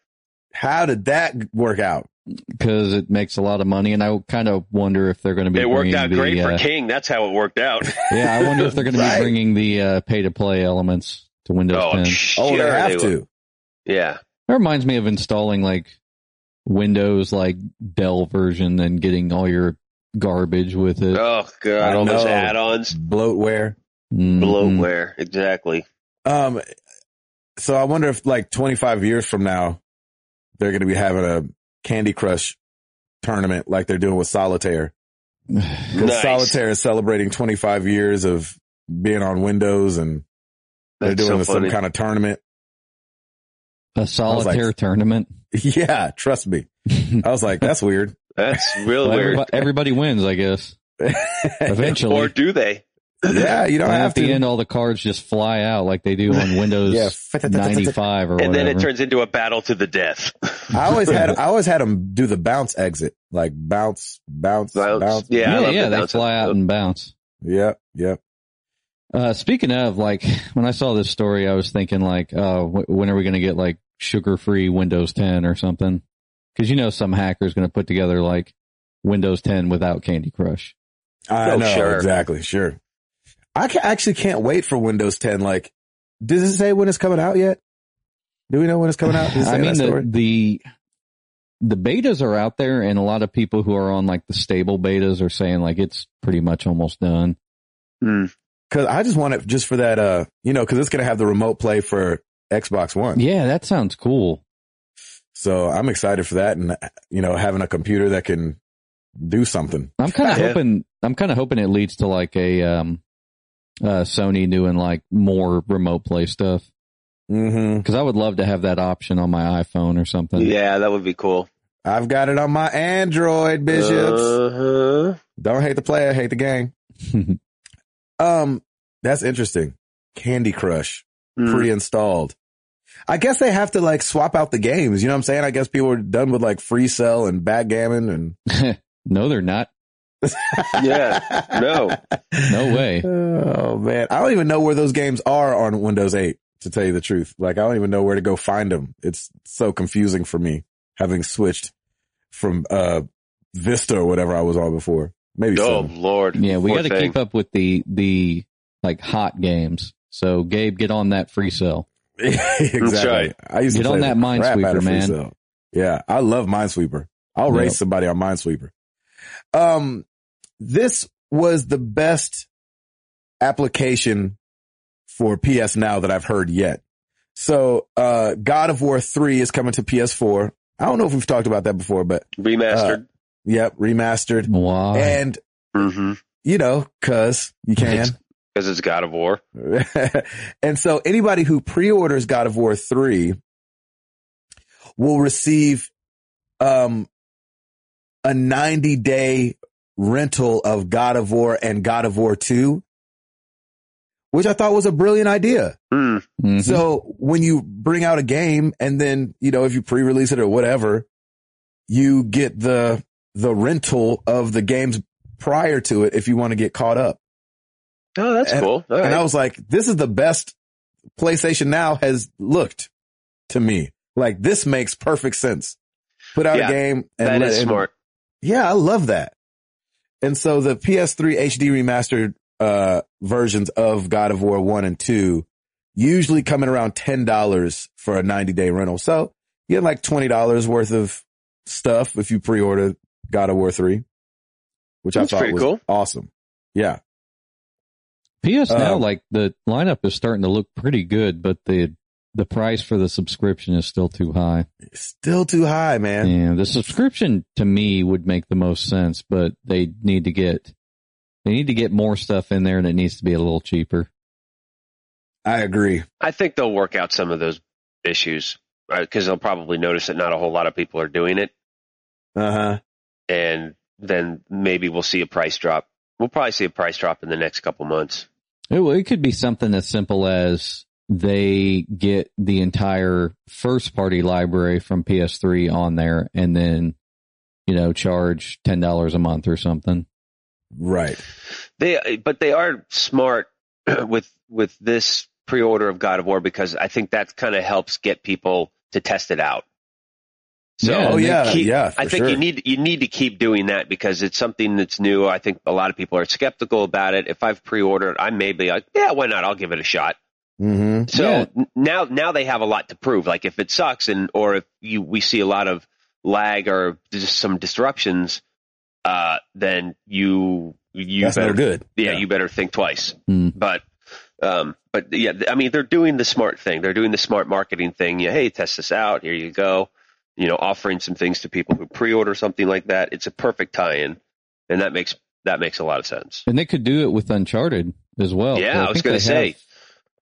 A: How did that work out?
B: Because it makes a lot of money, and I kind of wonder if they're going to be
C: It worked out
B: the,
C: great for
B: uh,
C: King. That's how it worked out.
B: Yeah, I wonder if they're going to be bringing the uh, pay-to-play elements to Windows
C: oh,
B: 10.
C: sure
A: Oh, they have
C: will.
A: to.
C: Yeah.
B: That reminds me of installing like Windows like Dell version and getting all your garbage with it.
C: Oh god, all those add-ons,
A: Bloatware.
B: Mhm.
C: bloatware. Exactly.
A: Um, so I wonder if like 25 years from now, they're going to be having a Candy Crush tournament like they're doing with Solitaire. Because
C: Nice.
A: Solitaire is celebrating 25 years of being on Windows and they're
C: That's
A: doing
C: so
A: some kind of tournament.
B: A solitaire tournament.
A: Yeah, trust me. I was like, that's weird.
C: That's real
B: Well,
C: weird.
B: everybody, everybody wins, I guess. Eventually.
C: Or do they?
A: yeah, you don't
B: and
A: have
B: at the
A: to.
B: end, all the cards just fly out like they do on Windows
A: Yeah.
B: 95 or
C: And
B: whatever.
C: then it turns into a battle to the death.
A: I always had, I always had them do the bounce exit, like bounce, bounce, bounce.
C: Bounce. Yeah,
B: yeah, yeah,
C: the
B: they fly out and bounce.
A: Yep, yep.
B: Uh, speaking of, like, when I saw this story, I was thinking, like, uh, when are we going to get, like, sugar-free Windows 10 or something? Because you know some hacker's going to put together, like, Windows 10 without Candy Crush.
A: I
C: Oh,
A: know
C: sure.
A: exactly. Sure. I ca- actually can't wait for Windows 10. Like, does it say when it's coming out yet? Do we know when it's coming out? It
B: I mean, the, the, the betas are out there and a lot of people who are on, like, the stable betas are saying, like, it's pretty much almost done.
C: Hmm.
A: Cause I just want it just for that, uh, you know, cause it's going to have the remote play for Xbox One.
B: Yeah, that sounds cool.
A: So I'm excited for that. And, you know, having a computer that can do something.
B: I'm kind of
C: Yeah.
B: hoping, I'm kind of hoping it leads to, like, a, um, uh, Sony doing, like, more remote play stuff. Because I would love to have that option on my iPhone or something.
C: Yeah, that would be cool.
A: I've got it on my Android, Bishops.
C: Uh-huh.
A: Don't hate the player, hate the game. Um, that's interesting. Candy Crush.
C: Hmm.
A: pre-installed. I guess they have to like swap out the games. You know what I'm saying? I guess people are done with like free cell and backgammon and
B: no, they're not.
C: Yeah. No.
B: No way.
A: Oh man. I don't even know where those games are on Windows 8 to tell you the truth. Like I don't even know where to go find them. It's so confusing for me having switched from, uh, Vista or whatever I was on before. Maybe
C: Oh
A: seven.
C: Lord.
B: Yeah, we got to keep up with the the like hot games. So Gabe, get on that free cell.
A: exactly.
C: right.
A: I used to
B: Get
A: play
B: on that
A: crap
B: Minesweeper,
A: out of Free
B: man.
A: Cell. Yeah, I love Minesweeper. I'll
B: Yep.
A: race somebody on Minesweeper. Um, this was the best application for PS Now that I've heard yet. So, uh, God of War 3 is coming to PS4. I don't know if we've talked about that before, but
C: Remastered.
A: yep, remastered.
B: Why?
A: And,
C: mm-hmm.
A: you know, cause you can.
C: Because it's God of War.
A: and so anybody who pre-orders God of War 3 will receive um a 90 day rental of God of War and God of War 2 which I thought was a brilliant idea.
C: Hmm.
B: Mhm.
A: So when you bring out a game and then, you know, if you pre-release it or whatever, you get the the rental of the games prior to it if you want to get caught up.
C: Oh, that's
A: And-
C: cool. All
A: And
C: right.
A: I was like, this is the best PlayStation Now has looked to me. Like this makes perfect sense. Put out
C: Yeah,
A: a game and
C: that
A: let-
C: is
A: and-
C: smart.
A: Yeah, I love that. And so the PS3 HD remastered uh versions of God of War 1 and 2 usually coming around $10 for a 90 day rental. So you get like $20 worth of stuff if you pre-order God of War 3, which
C: That's
A: I thought was
C: cool.
A: awesome. Yeah.
B: PS Now,
A: um,
B: like the lineup is starting to look pretty good, but the the price for the subscription is still too high.
A: Still too high, man.
B: Yeah, the subscription to me would make the most sense, but they need to get they need to get more stuff in there, and it needs to be a little cheaper.
A: I agree.
C: I think they'll work out some of those issues because they'll probably notice that not a whole lot of people are doing it,
A: Uh huh.
C: and then maybe we'll see a price drop. We'll probably see a price drop in the next couple months.
B: It, it could be something as simple as they get the entire first party library from PS3 on there and then, you know, charge $10 a month or something.
A: Right.
C: They, but they are smart with with this pre-order of God of War because I think that kind of helps get people to test it out. So
B: Yeah,
A: yeah,
C: keep-
A: yeah.
C: I think
A: sure.
C: you need you need to keep doing that because it's something that's new. I think a lot of people are skeptical about it. If I've pre-ordered, I may be like, yeah, why not? I'll give it a shot.
A: hmm
C: So
B: Yeah.
C: now now they have a lot to prove. Like if it sucks and or if you we see a lot of lag or just some disruptions, uh, then you you
A: That's
C: better
A: good.
C: yeah, you better think twice.
B: Hmm.
C: But um, but yeah, I mean they're doing the smart thing. They're doing the smart marketing thing. Yeah, hey, test this out. Here you go. You know, offering some things to people who pre-order something like that. It's a perfect tie-in, and that makes that makes a lot of sense.
B: And they could do it with Uncharted as well.
C: Yeah, I was gonna say.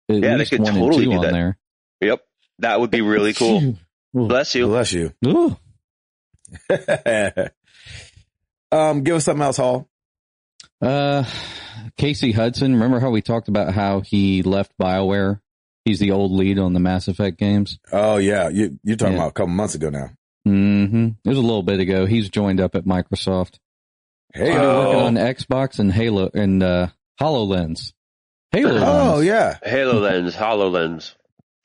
B: At
C: Yeah, they could
B: one
C: totally do that.
B: there.
C: Yep, that would be really cool. Bless you.
A: Bless you.
B: Ooh.
A: um, give us something else, Hall.
B: Uh, Casey Hudson. Remember how we talked about how he left Bioware? He's the old lead on the Mass Effect games.
A: Oh yeah, you you're talking
B: Yeah.
A: about a couple months ago now.
B: Mm-hmm. It was a little bit ago. He's joined up at Microsoft.
A: Hey,
B: He's working
A: oh,
B: on Xbox and Halo and uh, Hololens. Halo.
A: oh
B: Lens.
A: yeah,
C: HoloLens, HoloLens.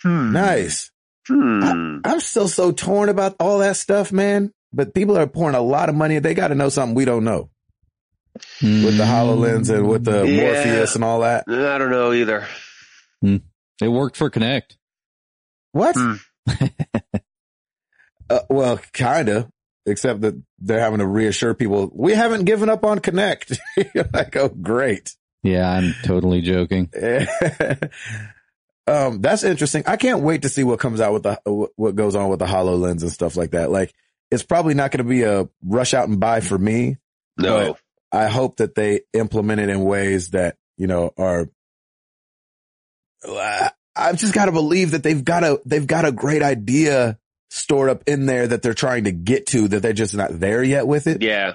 A: nice.
C: Hmm.
A: I'm still so torn about all that stuff, man. But people are pouring a lot of money. They got to know something we don't know with the Hololens and with the
C: Yeah.
A: Morpheus and all that.
C: I don't know either.
B: It worked for Kinect.
A: What?
C: Hmm.
A: Uh, well, kind of, except that they're having to reassure people we haven't given up on Kinect. Like, oh, great.
B: Yeah, I'm totally joking.
A: um, that's interesting. I can't wait to see what comes out with the what goes on with the Hololens and stuff like that. Like, it's probably not going to be a rush out and buy for me.
C: No.
A: I hope that they implement it in ways that, you know, are, I've just got to believe that they've got a, they've got a great idea stored up in there that they're trying to get to that they're just not there yet with it.
C: Yeah.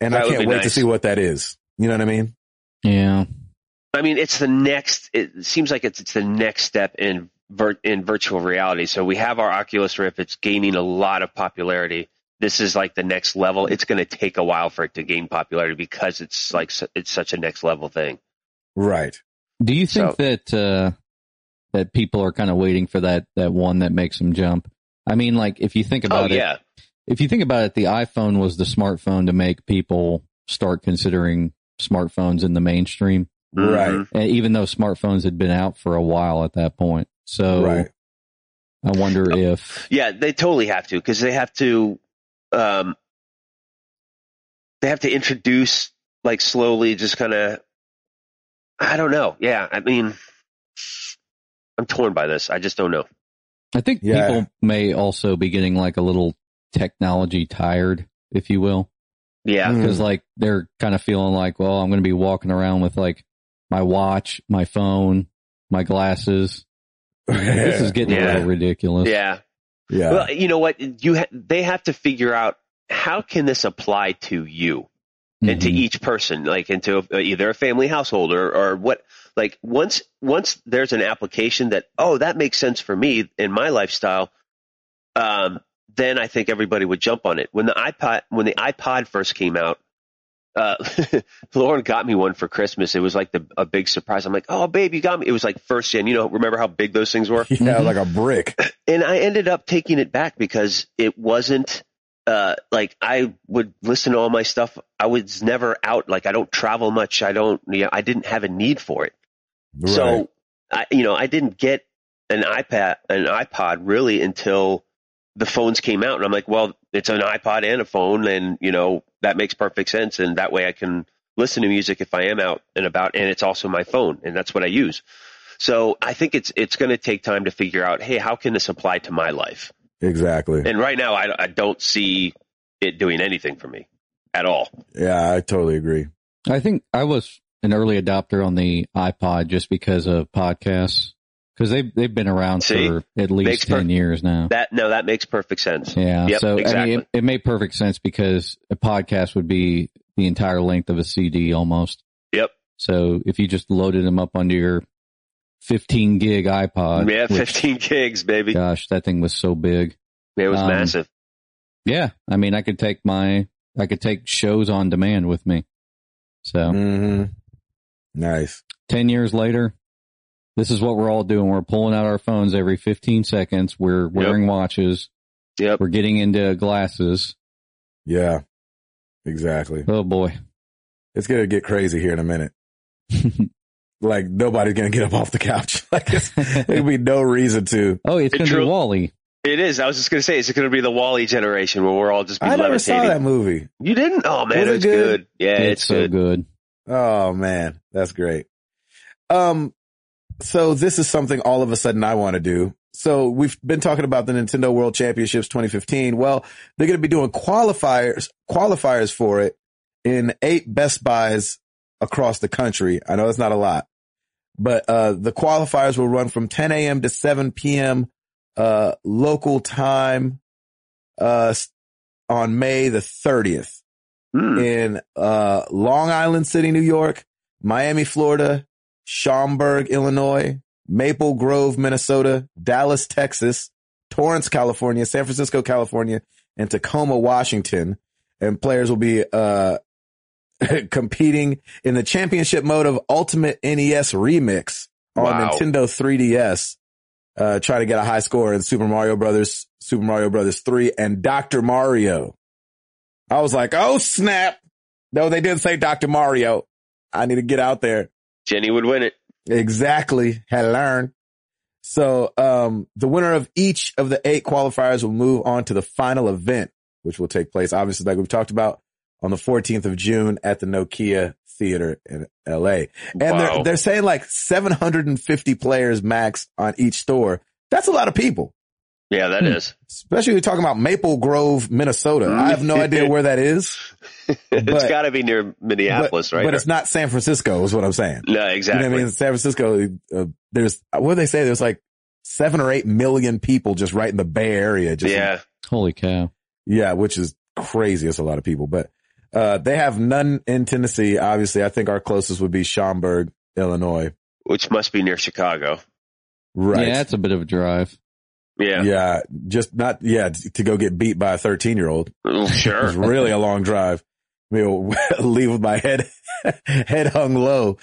A: and
C: that
A: I can't
C: be
A: wait to see what that is. You know what I mean?
B: Yeah.
C: I mean, it's the next. It seems like it's it's the next step in vir- in virtual reality. So we have our Oculus Rift. It's gaining a lot of popularity. This is like the next level. It's going to take a while for it to gain popularity because it's like it's such a next level thing.
A: Right.
B: Do you think
C: So-
B: that uh, that people are kind of waiting for that that one that makes them jump? I mean, like if you think
C: Oh
B: about it,
C: yeah,
B: if you think about it, the iPhone was the smartphone to make people start considering smartphones in the mainstream,
A: Right.
C: Mhm.
B: and even though smartphones had been out for a while at that point. So
A: Right.
B: I wonder if
C: Yeah, they totally have to because they have to. Um, they have to introduce like slowly, just kind of. I don't know. Yeah, I mean, I'm torn by this. I just don't know.
B: I think
A: Yeah.
B: people may also be getting like a little technology tired, if you will.
C: Yeah,
A: Mm.
B: because like they're kind of feeling like, well, I'm going to be walking around with like my watch, my phone, my glasses. This is getting a little ridiculous.
C: yeah.
A: yeah.
C: Well, you know what? You ha- they have to figure out how can this apply to you and to
B: Mhm.
C: each person, like into a, either a family household or, or what. Like once once there's an application that oh that makes sense for me in my lifestyle, um, then I think everybody would jump on it. When the iPod when the iPod first came out, uh, Lauren got me one for Christmas. It was like the a big surprise. I'm like, oh babe, you got me. It was like first gen. You know, remember how big those things were?
A: yeah, like a brick.
C: and I ended up taking it back because it wasn't uh like I would listen to all my stuff. I was never out like I don't travel much. I don't you know, I didn't have a need for it.
A: Right.
C: So I you know, I didn't get an iPad an iPod really until the phones came out and I'm like, well, it's an iPod and a phone and you know, that makes perfect sense and that way I can listen to music if I am out and about and it's also my phone and that's what I use. So I think it's it's going to take time to figure out, hey, how can this apply to my life?
A: Exactly.
C: And right now, I, I don't see it doing anything for me at all.
A: Yeah, I totally agree.
B: I think I was an early adopter on the iPod just because of podcasts because they've they've been around
C: See?
B: for at least
C: Makes per-
B: ten years now.
C: That no, that makes perfect sense.
B: Yeah.
C: Yep,
B: so I mean, it, it made perfect sense because a podcast would be the entire length of a CD almost.
C: Yep.
B: So if you just loaded them up onto your 15 gig iPod.
C: yeah,
B: which,
C: 15 gigs, baby.
B: Gosh, that thing was so big.
C: it was
B: um,
C: massive.
B: Yeah. I mean, I could take my, I could take shows on demand with me. So
A: hmm Nice.
B: 10 years later, this is what we're all doing. We're pulling out our phones every 15 seconds. We're wearing watches.
C: Yep.
B: We're getting into glasses.
A: Yeah. Exactly.
B: Oh boy.
A: It's gonna get crazy here in a minute. Like nobody's gonna get up off the couch. Like there'll be no reason to.
B: oh, it's
C: It
B: going to be
C: drew-
B: WALL-E.
C: It is. I was just going to say, is it going to be the WALL-E generation where we're all just be
A: I never saw that movie.
C: You didn't? Oh man,
A: Was it
C: it's
A: good?
C: good. Yeah,
B: it's,
C: it's,
B: so
C: good.
B: good.
A: Oh man, that's great. Um, so this is something all of a sudden I want to do. So we've been talking about the Nintendo World Championships 2015. Well, they're going to be doing qualifiers, qualifiers for it in eight Best Buys across the country. I know that's not a lot, but, uh, the qualifiers will run from 10 a.m. to 7 p.m. uh, local time, uh, on May the 30th
C: Hmm.
A: in uh, Long Island City, New York, Miami, Florida, Schaumburg, Illinois, Maple Grove, Minnesota, Dallas, Texas, Torrance, California, San Francisco, California, and Tacoma, Washington. And players will be uh, competing in the championship mode of Ultimate NES Remix on
C: Wow.
A: Nintendo 3DS. Uh, try to get a high score in Super Mario Brothers, Super Mario Brothers 3 and Dr. Mario. I was like, oh snap. No, they didn't say Dr. Mario. I need to get out there.
C: Jenny would win it.
A: Exactly. Had to learn. So, um, the winner of each of the eight qualifiers will move on to the final event, which will take place, obviously, like we've talked about on the 14th of June at the Nokia Theater in LA. And
C: wow.
A: they're, they're saying like 750 players max on each store. That's a lot of people,
C: yeah, that
B: Hmm.
C: is.
A: especially we're talking about Maple Grove, Minnesota. I have no idea where that is.
C: it's got to be near Minneapolis,
A: but,
C: right?
A: But it's not San Francisco is what I'm saying.
C: no,
A: You know
C: exactly.
A: what I mean? San Francisco, uh, there's, what do they say? There's like seven or eight million people just right in the Bay Area. Just,
C: yeah.
B: Holy cow.
A: Yeah, which is crazy. It's a lot of people, but, uh, they have none in Tennessee. Obviously, I think our closest would be Schaumburg, Illinois.
C: Which must be near Chicago.
A: Right.
B: Yeah, it's a bit of a drive.
C: Yeah.
A: Yeah. Just not, yeah, to go get beat by a 13 year old.
C: Sure.
A: was really a long drive. I mean, leave with my head, head hung low.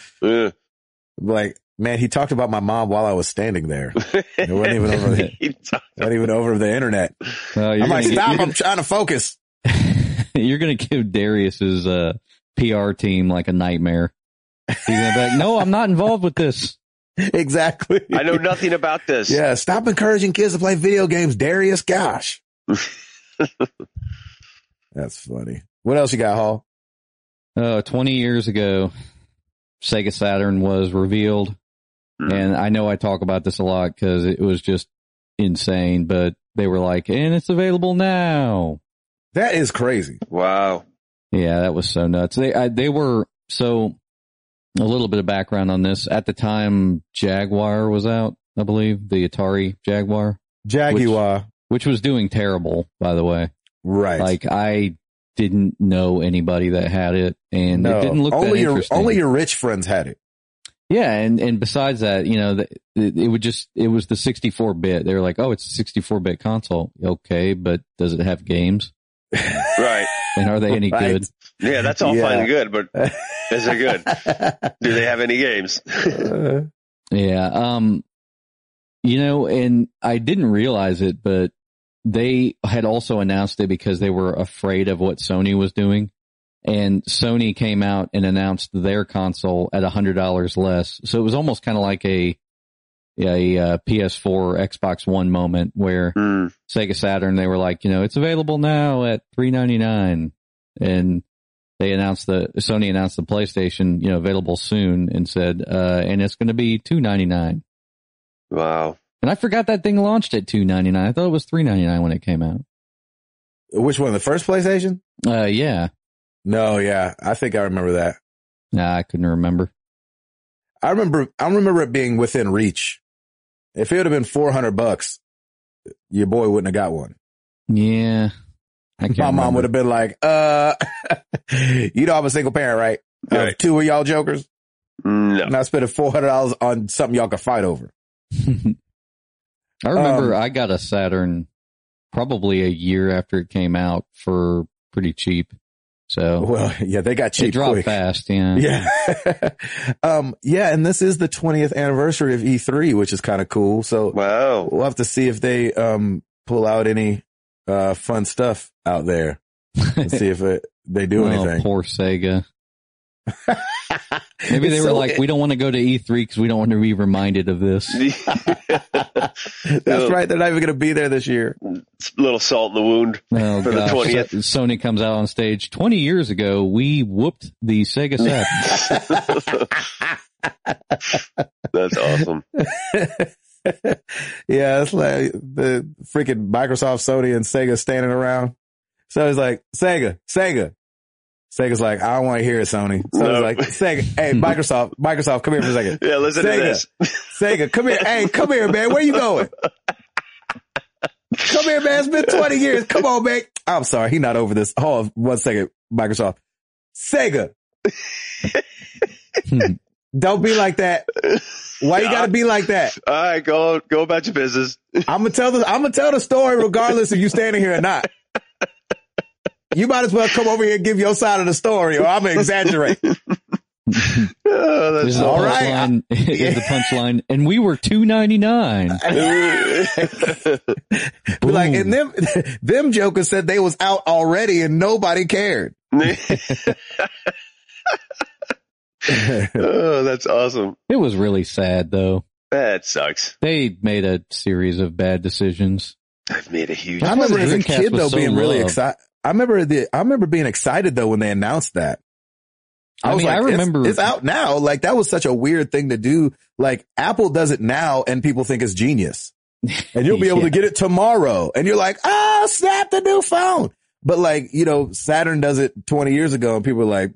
A: Like, man, he talked about my mom while I was standing there. It wasn't even over the,
C: He talked-
A: not even over the internet.
B: Well, you're
A: I'm like,
B: gonna get-
A: stop.
B: you're
A: I'm trying to focus.
B: You're going to give Darius's uh, PR team like a nightmare. He's going to be like, no, I'm not involved with this.
A: exactly.
C: I know nothing about this.
A: Yeah. Stop encouraging kids to play video games. Darius, gosh. That's funny. What else you got, Hall?
B: Uh, 20 years ago, Sega Saturn was revealed.
C: Hmm.
B: And I know I talk about this a lot because it was just insane, but they were like, and it's available now.
A: That is crazy.
C: Wow.
B: Yeah, that was so nuts. They I, they were so a little bit of background on this. At the time, Jaguar was out, I believe, the Atari Jaguar,
A: Jaguar.
B: which was doing terrible, by the way.
A: right.
B: Like I didn't know anybody that had it, and
A: no,
B: it didn't look
A: only
B: that
A: your,
B: interesting.
A: only your rich friends had it.
B: yeah, and and besides that, you know, the, it, it would just it was the 64 bit. They were like, oh, it's a 64 bit console. Okay, but does it have games?
C: Right.
B: And are they any
A: Right.
B: good?
C: Yeah, that's all
A: Yeah.
C: fine and good, but is it good? Do they have any games?
B: Yeah. Um, you know, and I didn't realize it, but they had also announced it because they were afraid of what Sony was doing. And Sony came out and announced their console at a hundred dollars less. So it was almost kind of like a, a, uh PS4 or Xbox One moment where
C: Hmm.
B: Sega Saturn, they were like, you know, it's available now at three ninety nine, and they announced the Sony announced the PlayStation, you know, available soon, and said, uh, and it's going to be two ninety nine.
C: Wow.
B: And I forgot that thing launched at two ninety nine. I thought it was three ninety nine when it came out.
A: which one? The first PlayStation?
B: Uh, yeah,
A: No, yeah. I think I remember that.
B: nah, I couldn't remember.
A: I remember, I remember it being within reach. If it would have been 400 bucks, your boy wouldn't have got one.
B: Yeah, I can't
A: My mom would have been like, uh, you know, I'm a single parent, right? Of
C: Right.
A: two of y'all jokers.
C: No.
A: Not spending four hundred dollars on something y'all can fight over.
B: I remember
A: Um,
B: I got a Saturn probably a year after it came out for pretty cheap. So
A: Well, yeah, they got
B: it
A: cheap
B: dropped
A: quick.
B: fast. Yeah.
A: Yeah. um, yeah, and this is the 20th anniversary of E3, which is kind of cool. So
C: Wow.
A: we'll have to see if they, um, pull out any, uh, fun stuff out there and see if it, they do
B: Oh,
A: anything.
B: poor Sega. Maybe they
A: So
B: were like, we don't want to go to E3 because we don't want to be reminded of this.
A: That's right. They're not even going to be there this year.
C: Little salt in the wound.
B: Oh,
C: For the 20th.
B: So- Sony comes out on stage. 20 years ago, we whooped the Sega Saturn.
C: That's awesome.
A: yeah, it's like the freaking Microsoft, Sony, and Sega standing around. So it's like, Sega, Sega. Sega's like, I don't want to hear it, Sony. So
C: No.
A: like, Sega, hey, Microsoft, Microsoft, come here for a second.
C: Yeah, listen
A: Sega.
C: to this.
A: Sega, come here. Hey, come here, man. Where you going? Come here, man. It's been 20 years. Come on, man. I'm sorry. He not over this. Hold on one second, Microsoft. Sega. Don't be like that. Why you gotta be like that?
C: All right, go go about your business.
A: I'm gonna tell the I'm gonna tell the story regardless if you standing here or not. You might as well come over here and give your side of the story, or I'm gonna exaggerate.
C: Oh,
B: This
C: that's
B: is the
A: All right.
B: punchline. is the punchline. And we were 299.
A: Like, and them them jokers said they was out already and nobody cared.
C: oh, that's awesome.
B: It was really sad though.
C: That sucks.
B: They made a series of bad decisions.
C: I've made a huge.
A: I remember
B: the
A: as a
B: Dreamcast
A: kid
B: was
A: though
B: so
A: being really excited. I remember the I remember being excited though when they announced that.
B: I
A: was
B: mean, I
A: like, it's-
B: remember-
A: it's, out now. Like that was such a weird thing to do. Like Apple does it now and people think it's genius. And you'll be able
B: Yeah.
A: to get it tomorrow. And you're like, oh, snap the new phone. But like, you know, Saturn does it 20 years ago and people are like,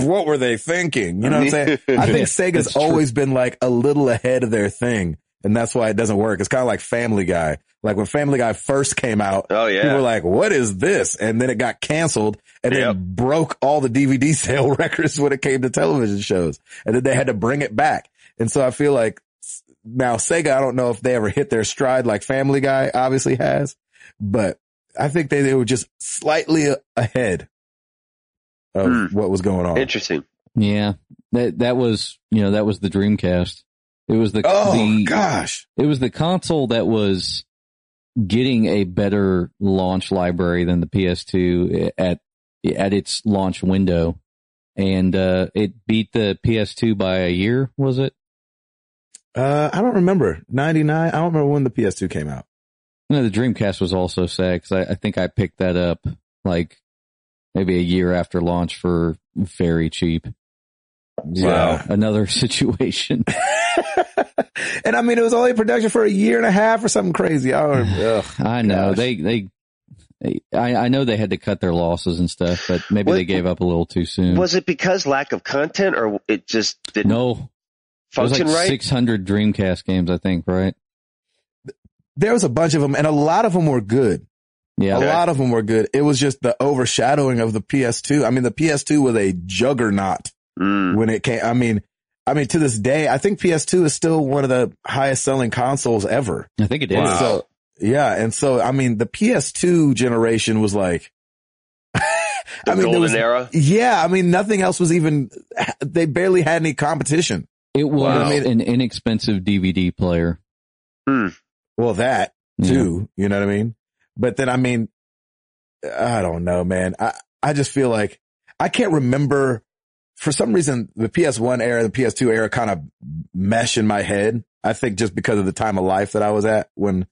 A: what were they thinking? You know what I'm saying? I think Sega's always been like a little ahead of their thing. And that's why it doesn't work. It's kind of like Family Guy. Like when Family Guy first came out,
C: Oh yeah,
A: people were
C: yeah.
A: like, what is this? And then it got canceled and
C: Yep.
A: then broke all the DVD sale records when it came to television shows. And then they had to bring it back. And so I feel like now Sega, I don't know if they ever hit their stride like Family Guy obviously has, but I think they, they were just slightly ahead of
C: Hmm.
A: what was going on.
C: Interesting.
B: Yeah. That, that was, you know, that was the Dreamcast. It was the,
A: Oh
B: the,
A: gosh.
B: it was the console that was getting a better launch library than the PS2 at, at its launch window. And, uh, it beat the PS2 by a year, was it?
A: Uh, I don't remember 99. I don't remember when the PS2 came out.
B: No, the Dreamcast was also sad because I, I think I picked that up like maybe a year after launch for very cheap.
A: Wow.
B: So, another situation.
A: and I mean, it was only in production for a year and a half or something crazy. I ugh.
B: I know
A: Gosh.
B: they, they, they I, I know they had to cut their losses and stuff, but maybe
C: What-
B: they gave up a little too soon.
C: Was it because lack of content, or it just didn't
B: no, it was
C: function
B: like
C: right?
B: 600 Dreamcast games, I think, right?
A: there was a bunch of them and a lot of them were good.
B: Yeah.
A: A lot of them were good. It was just the overshadowing of the PS2. I mean, the PS2 was a juggernaut
C: Mm.
A: when it came. I mean, I mean, to this day, I think PS2 is still one of the highest selling consoles ever.
B: I think it is.
C: Wow.
A: So yeah. And so, I mean, the PS2 generation was like,
C: The
A: I mean, there
C: golden
A: was,
C: era.
A: yeah, I mean, nothing else was even, they barely had any competition.
B: It was
C: Wow.
B: an inexpensive DVD player. Hmm.
A: Well, that
B: Yeah.
A: too, you know what I mean? But then, I mean, I don't know, man. I, I just feel like I can't remember for some reason the PS1 era, the PS2 era kind of mesh in my head. I think just because of the time of life that I was at when,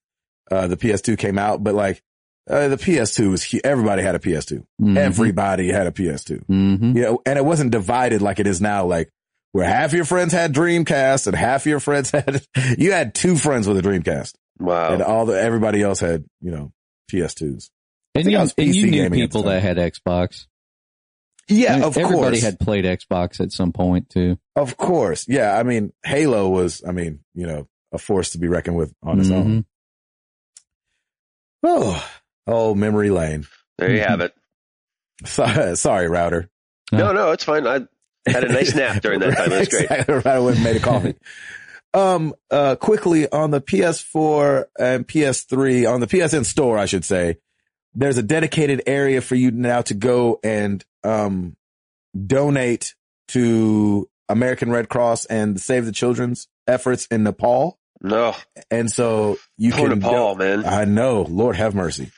A: uh, the PS2 came out, but like, uh, the PS2 was, hu- everybody had a PS2.
B: Mhm.
A: Everybody had a PS2.
B: Mhm.
A: You know, and it wasn't divided like it is now, like where half your friends had Dreamcast and half your friends had, you had two friends with a Dreamcast
C: Wow.
A: and all the, everybody else had, you know, PS2s.
B: And you, and you knew
A: gaming at the
B: people that had Xbox.
A: Yeah,
B: I mean,
A: of
B: everybody
A: course.
B: Everybody had played Xbox at some point too.
A: of course. Yeah. I mean, Halo was, I mean, you know, a force to be reckoned with on its own.
B: Mhm.
A: Oh, oh, memory lane.
C: there you have it.
A: Sorry, sorry router.
C: No, no, it's fine. I Had a nice nap during that time. It was great.
A: Exactly. Right away and made a coffee. um, uh, quickly on the PS4 and PS3 on the PSN store, I should say, there's a dedicated area for you now to go and, um, donate to American Red Cross and Save the Children's efforts in Nepal.
C: No,
A: And so you
C: poor
A: can,
C: Nepal, man.
A: I know, Lord have mercy.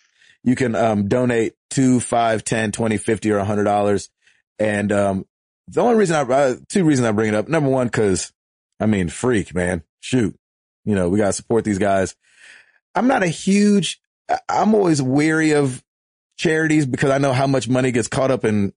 A: You can, um, donate two, five, ten, twenty, fifty, or a hundred dollars. And, um, the only reason I, uh, two reasons I bring it up. Number one, cause I mean, freak, man, shoot, you know, we got to support these guys. I'm not a huge, I'm always weary of charities because I know how much money gets caught up in,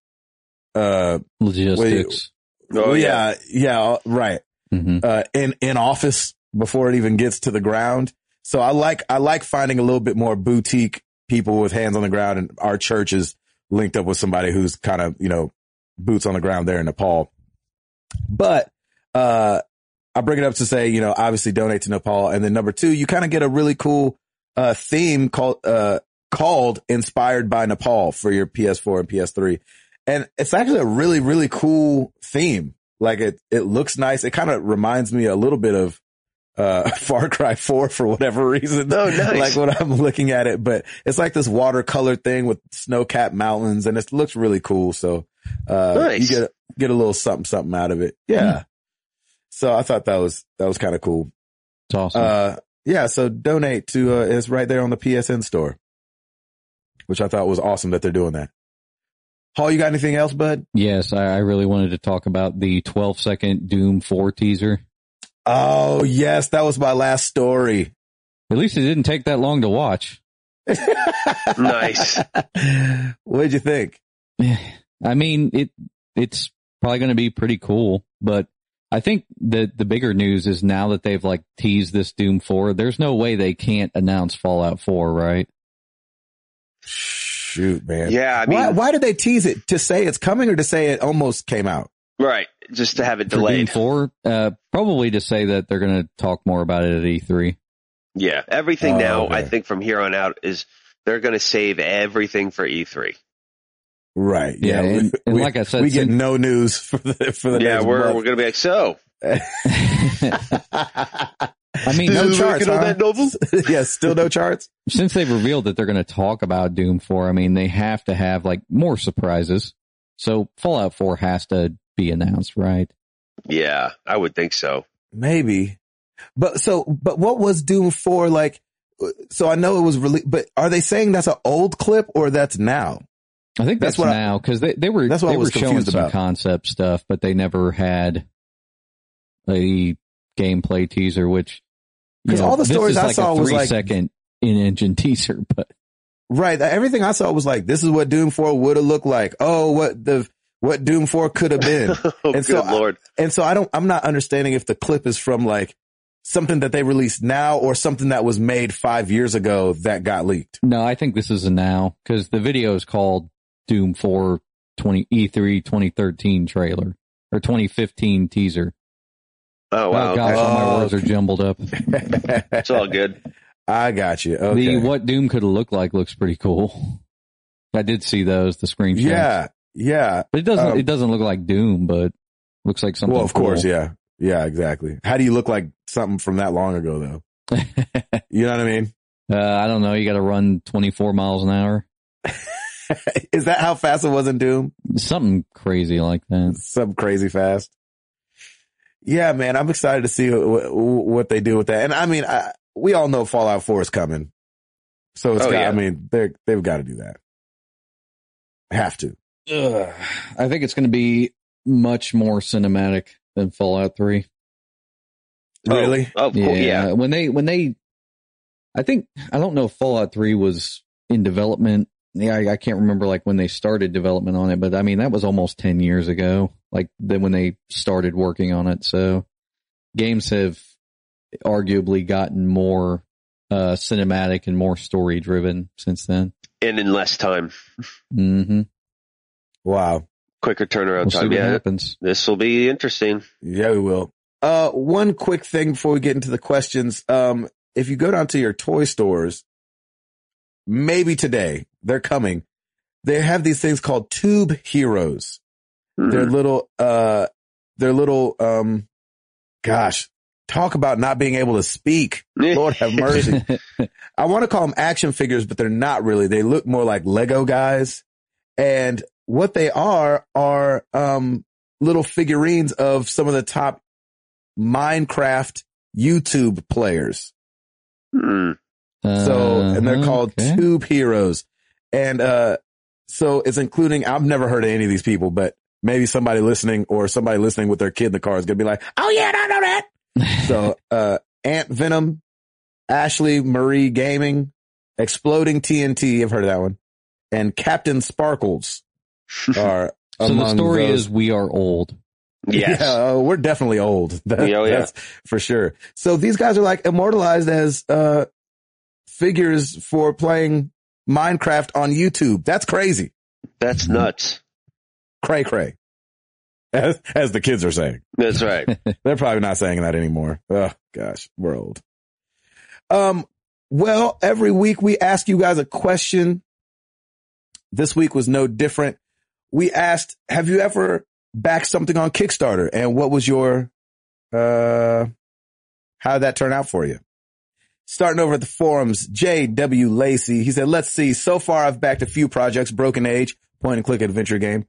A: uh,
B: Logistics.
C: Oh yeah.
A: yeah, yeah, right
B: hmm
A: uh, in, in office before it even gets to the ground. So I like, I like finding a little bit more boutique people with hands on the ground and our church is linked up with somebody who's kind of, you know, boots on the ground there in Nepal. But, uh, I bring it up to say, you know, obviously donate to Nepal. And then number two, you kind of get a really cool, uh, theme called, uh, called inspired by Nepal for your PS4 and PS3. And it's actually a really, really cool theme. Like it, it looks nice. It kind of reminds me a little bit of, uh, Far Cry 4 for whatever reason.
C: Oh, nice.
A: Like when I'm looking at it, but it's like this watercolor thing with snow capped mountains and it looks really cool. So, uh,
C: Nice.
A: you get, get a little something, something out of it. Yeah. So I thought that was, that was kind of cool.
B: It's awesome.
A: Uh, yeah. So donate to, uh, it's right there on the PSN store, which I thought was awesome that they're doing that. Paul, you got anything else, bud?
B: yes, I, I really wanted to talk about the 12 second Doom 4 teaser.
A: Oh, yes. That was my last story.
B: At least it didn't take that long to watch.
C: Nice.
A: What'd you think?
B: I mean, it it's probably going to be pretty cool, but I think that the bigger news is now that they've like teased this Doom 4, there's no way they can't announce Fallout 4, right?
A: Shoot, man.
C: Yeah, I mean,
A: why, why did they tease it? To say it's coming or to say it almost came out?
C: right. Just to have it
B: For Doom
C: delayed.
B: 4, uh, probably to say that they're going to talk more about it at E E3.
C: Yeah. Everything
A: Oh,
C: now,
A: okay.
C: I think from here on out is they're going to save everything for E E3.
A: Right.
B: Yeah,
A: Yeah.
B: and- and
A: we-
B: like I said,
A: we get
B: since-
A: no news for the, for the
C: Yeah,
A: next
C: we're,
A: month.
C: we're going to be like, so.
B: I mean,
A: No charts,
C: working on
A: huh?
C: that novel?
A: yeah, still no charts.
B: since they've revealed that they're going to talk about Doom 4, I mean, they have to have like more surprises. So Fallout 4 has to be announced, right?
C: Yeah, I would think so.
A: Maybe. But so, but what was Doom 4 like? So I know it was released, but are they saying that's an old clip or that's now?
B: I think
A: That's
B: that's,
A: what
B: now because they, they were
A: That's what I
B: they
A: was
B: were showing
A: confused
B: some
A: about.
B: concept stuff, but they never had a gameplay teaser. Which
A: 'Cause
B: you know,
A: all the stories I
B: like
A: saw
B: a
A: was like-
B: second in-engine teaser, but
A: Right. Everything I saw was like, this is what Doom 4 would have looked like. Oh, what the, what Doom 4 could have been.
C: oh,
A: And
C: good
A: so I- And so I don't, I'm not understanding if the clip is from like something that they released now or something that was made five years ago that got leaked.
B: no, I think this is a now because the video is called Doom 4 20 E3 2013 trailer or 2015 teaser.
C: Oh, wow.
B: oh gosh,
C: okay.
B: all my
A: Oh,
B: words are jumbled up.
C: It's all good.
A: I got you. Okay.
B: The what Doom could look like looks pretty cool. I did see those, the screenshots.
A: yeah. Yeah.
B: But it doesn't
A: Um,
B: it doesn't look like Doom, but looks like something.
A: Well, of course. Yeah. Yeah, exactly. How do you look like something from that long ago though? You know what I mean?
B: uh, I don't know. You got to run 24 miles an hour.
A: is that how fast it was in Doom?
B: Something crazy like that.
A: Some crazy fast. Yeah, man, I'm excited to see what, what they do with that. And I mean, I, we all know Fallout 4 is coming. So it's
C: Oh,
A: got,
C: yeah.
A: I mean, they they've got to do that. Have to.
B: Ugh. I think it's going to be much more cinematic than Fallout 3.
A: Really?
C: Oh, of course. Yeah.
B: When they, when they, I think, I don't know if Fallout 3 was in development. Yeah, I, I can't remember like when they started development on it, but I mean, that was almost 10 years ago, like then when they started working on it. So games have arguably gotten more, uh, cinematic and more story driven since then.
C: And in less time.
B: Mm-hmm.
A: Wow.
C: Quicker turnaround
B: We'll see
C: time.
B: what
C: Yeah.
B: happens.
C: This will be interesting.
A: Yeah, we will. Uh, one quick thing before we get into the questions. Um, if you go down to your toy stores, maybe today they're coming. They have these things called tube heroes.
C: They're
A: little, uh, their little, um, gosh, talk about not being able to speak. Lord have mercy. I want to call them action figures, but they're not really. They look more like Lego guys. And what they are are, um, little figurines of some of the top Minecraft YouTube players.
C: Mm.
A: So, and they're
B: Uh-huh,
A: called
B: okay.
A: Tube Heroes. And, uh, so it's including, I've never heard of any of these people, but maybe somebody listening or somebody listening with their kid in the car is going to be like, Oh yeah, I know that. so, uh, Ant Venom, Ashley Marie Gaming, Exploding TNT. I've heard of that one. And CaptainSparklez are
B: So the story
A: those-
B: is we are old.
C: Yes.
A: yeah, oh, we're definitely old. That-
C: Oh, yeah.
A: That's for sure. So these guys are like immortalized as, uh, figures for playing Minecraft on YouTube. That's crazy.
C: That's nuts.
A: Cray cray. As, as the kids are saying.
C: That's right.
A: They're probably not saying that anymore. Oh gosh, we're old. Um, well, every week we ask you guys a question. This week was no different. We asked, have you ever backed something on Kickstarter? And what was your, uh, how did that turn out for you? Starting over at the forums, J.W. Lacey, he said, let's see. So far I've backed a few projects, Broken Age, point and click adventure game,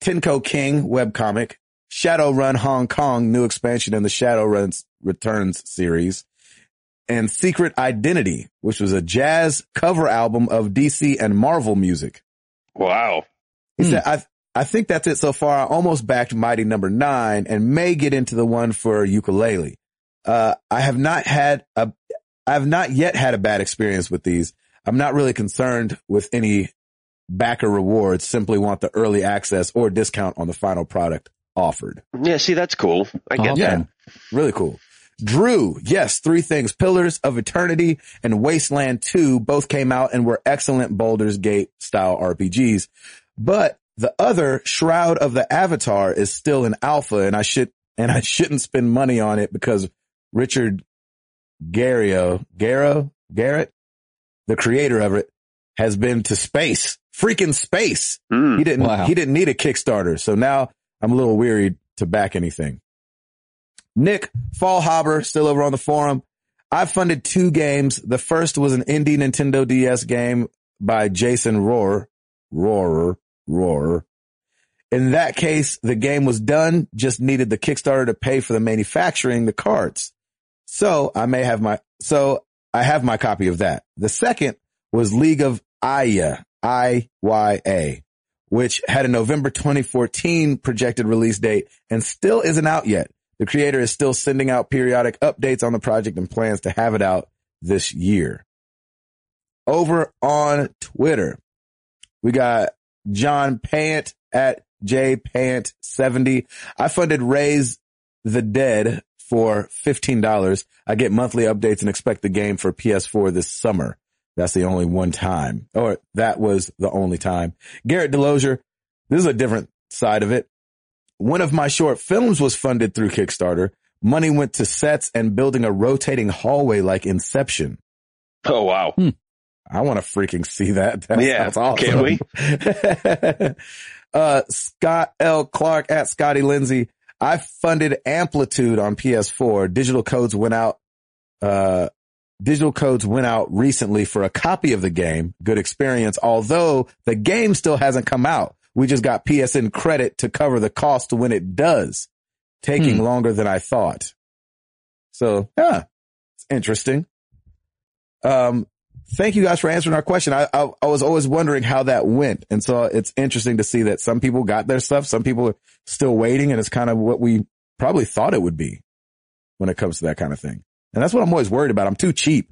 A: Tenko King webcomic, Shadowrun Hong Kong, new expansion in the Shadowrun Returns series, and Secret Identity, which was a jazz cover album of DC and Marvel music.
C: Wow.
A: He
B: Hmm.
A: said, I, I think that's it so far. I almost backed Mighty Number Nine and may get into the one for Yooka-Laylee. Uh, I have not had a, I have not yet had a bad experience with these. I'm not really concerned with any backer rewards. Simply want the early access or discount on the final product offered.
C: Yeah. See, that's cool. I get that.
A: Yeah, really cool. Drew, yes, three things. Pillars of Eternity and Wasteland 2 both came out and were excellent Baldur's Gate style RPGs. But the other, Shroud of the Avatar, is still in alpha and I should, and I shouldn't spend money on it because Richard Garrio, Garrow, Garrett, the creator of it, has been to space, freaking space.
C: Mm.
A: He didn't,
B: Wow.
A: he didn't need a Kickstarter. So now I'm a little weary to back anything. Nick Fallhaber, still over on the forum. I funded two games. The first was an indie Nintendo DS game by Jason Rohr, Rohrer, Rohrer. In that case, the game was done, just needed the Kickstarter to pay for the manufacturing the cards. So I may have my, so I have my copy of that. The second was League of Aya, I-Y-A, which had a November 2014 projected release date and still isn't out yet. The creator is still sending out periodic updates on the project and plans to have it out this year. Over on Twitter, we got John Pant at jpant70. I funded Raise the Dead for $15. I get monthly updates and expect the game for PS4 this summer. That's the only one time, or that was the only time. Garrett Delosier, this is a different side of it. One of my short films was funded through Kickstarter. Money went to sets and building a rotating hallway like Inception.
C: Oh, wow.
A: I want to freaking see that. That
C: Yeah,
A: That's awesome.
C: can't
A: we? uh, Scott L. Clark at Scotty Lindsay. I funded Amplitude on PS4. Digital codes went out, uh, digital codes went out recently for a copy of the game. Good experience. Although the game still hasn't come out. We just got PSN credit to cover the cost when it does. Taking
B: Hmm.
A: longer than I thought. So, yeah, it's interesting. Um, thank you guys for answering our question. I, I, I was always wondering how that went. And so it's interesting to see that some people got their stuff. Some people are still waiting and it's kind of what we probably thought it would be when it comes to that kind of thing. And that's what I'm always worried about. I'm too cheap.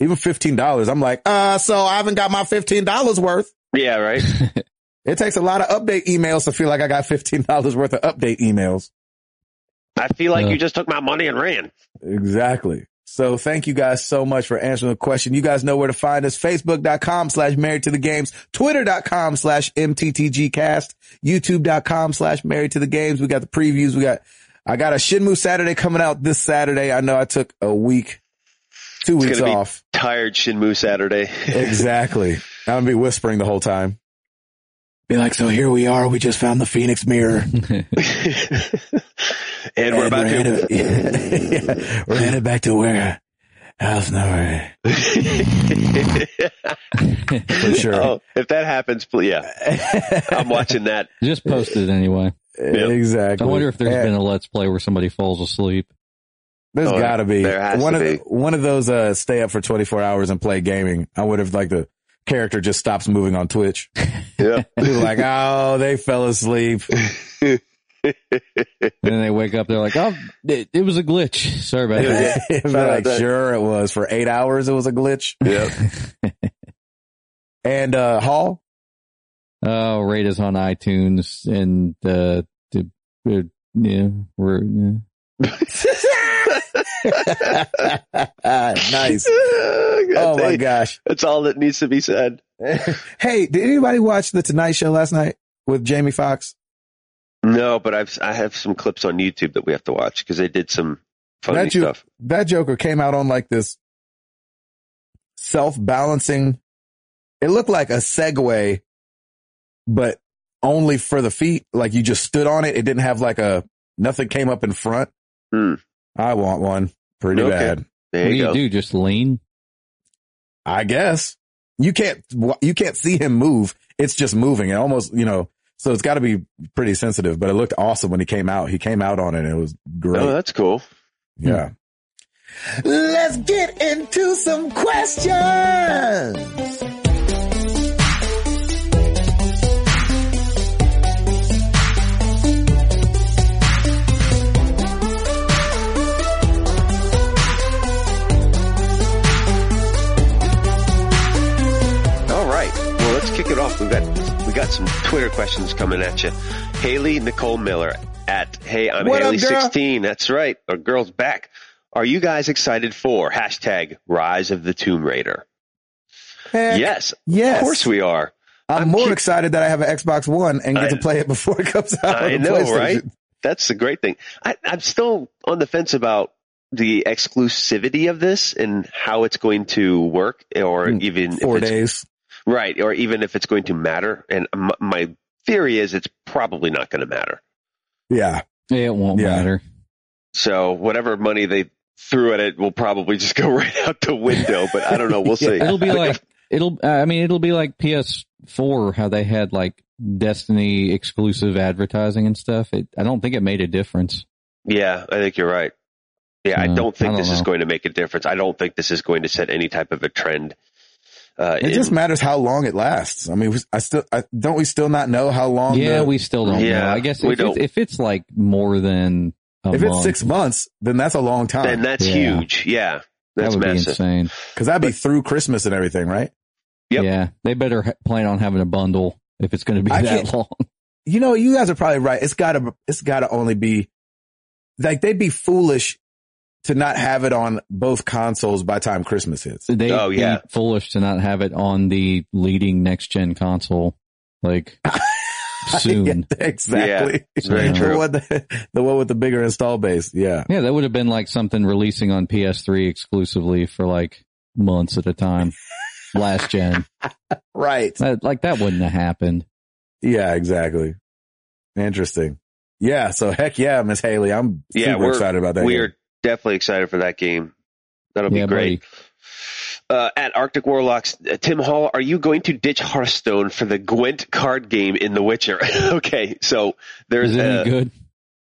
A: Even $15. I'm like, uh, so I haven't got my $15 worth.
C: Yeah, right.
A: It takes a lot of update emails to feel like I got $15 worth of update emails.
C: I feel like
B: Yeah.
C: you just took my money and ran.
A: Exactly. So thank you guys so much for answering the question. You guys know where to find us. Facebook.com slash married to the games, Twitter.com slash MTTGcast, YouTube.com slash married to the games. We got the previews. We got, I got a Shenmue Saturday coming out this Saturday. I know I took a week, two
C: It's
A: weeks
C: be-
A: off.
C: Tired Shenmue Saturday.
A: exactly. I'm going to be whispering the whole time. Be like, so here we are. We just found the Phoenix mirror.
C: and we're about to.
A: headed, yeah, we're headed back to where? House number. For sure.
C: Oh, if that happens, please, yeah, I'm watching that.
B: Just posted anyway.
A: Exactly.
B: I wonder if there's
A: And
B: been a let's play where somebody falls asleep.
A: There's
C: Oh,
A: gotta be
C: there has
A: one
C: to
A: of
C: be.
A: The, one of those uh stay up for 24 hours and play gaming. I would have like the character just stops moving on Twitch.
C: Yeah.
A: People are like, oh, they fell asleep.
B: And then they wake up, they're like, oh, it, it was a glitch. Sorry about that.
A: They're like, sure it was for eight hours. It was a glitch.
C: Yeah.
A: And uh Hall,
B: Oh, rate us on iTunes and, uh, the, uh, yeah, we're, yeah.
A: nice.
C: Oh
A: my gosh.
C: That's all that needs to be said.
A: hey, did anybody watch the Tonight Show last night with Jamie Foxx?
C: No, but I've I have some clips on YouTube that we have to watch because they did some funny
A: That you-
C: stuff.
A: That Joker came out on like this self-balancing. It looked like a Segway, but only for the feet. Like you just stood on it. It didn't have like a, nothing came up in front.
C: Hmm.
A: I want one pretty
C: Okay.
A: bad.
C: There
B: What do
C: you
B: you
C: go.
B: do? Just lean?
A: I guess you can't, you can't see him move. It's just moving and almost, you know, so it's got to be pretty sensitive, but it looked awesome when he came out. He came out on it. And it was great.
C: Oh, that's cool.
A: Yeah. Let's get into some questions.
C: All right. Well, let's kick it off. We got we got some Twitter questions coming at you. Haley Nicole Miller at Hey, I'm
A: What
C: Haley
A: girl?
C: 16. That's right. Our girl's back. Are you guys excited for hashtag Rise of the Tomb Raider?
A: Heck
C: yes,
A: yes.
C: of course we are.
A: I'm,
C: I'm
A: more
C: keep-
A: excited that I have an Xbox One and get
C: I-
A: to play it before it comes out.
C: I know, right? That's the great thing. I, I'm still on the fence about the exclusivity of this and how it's going to work, or
A: Hmm,
C: even
A: Four
C: if it's,
A: days.
C: Right, or even if it's going to matter. And m- my theory is it's probably not going to matter.
A: Yeah.
B: It won't
A: Yeah.
B: matter.
C: So whatever money they threw at it will probably just go right out the window. But I don't know. We'll see.
B: It'll be like, it'll, uh, I mean, it'll be like PS4, how they had like Destiny exclusive advertising and stuff. It, I don't think it made a difference.
C: Yeah, I think you're right. Yeah, I don't think
B: I don't
C: this is going to make a difference. I don't think this is going to set any type of a trend. Uh,
A: It
C: in-
A: just matters how long it lasts. I mean, I still, I, don't we still not know how long?
B: yeah,
A: the-
B: we still don't
C: Yeah,
B: know. I guess if, it's, if it's like more than a
A: if it's six months, then that's a long time.
C: then that's
B: Yeah.
C: huge. Yeah,
B: that
C: that's
B: would be insane.
A: Cause that'd be through Christmas and everything, right?
C: Yep.
B: Yeah, they better ha- plan on having a bundle if it's going to be
A: I
B: that long.
A: You know, you guys are probably right. It's gotta, it's gotta only be like they'd be foolish to not have it on both consoles by time Christmas hits.
B: They
C: Oh, yeah.
B: be foolish to not have it on the leading next gen console like soon.
A: Yeah, exactly.
C: it's very
B: Yeah.
A: The
C: true.
A: one, that- the one with the bigger install base. Yeah.
B: Yeah, that would have been like something releasing on PS3 exclusively for like months at a time. Last gen.
A: Right.
B: That, like that wouldn't have happened.
A: Yeah, exactly. Interesting. Yeah. So heck yeah, Miss Haley. I'm
C: Yeah,
A: super excited about that.
C: We
A: game.
C: Definitely excited for that game. That'll
B: yeah,
C: be great. Uh, at Arctic Warlocks, uh, Tim Hall, are you going to ditch Hearthstone for the Gwent card game in The Witcher? okay, so there's
B: any good?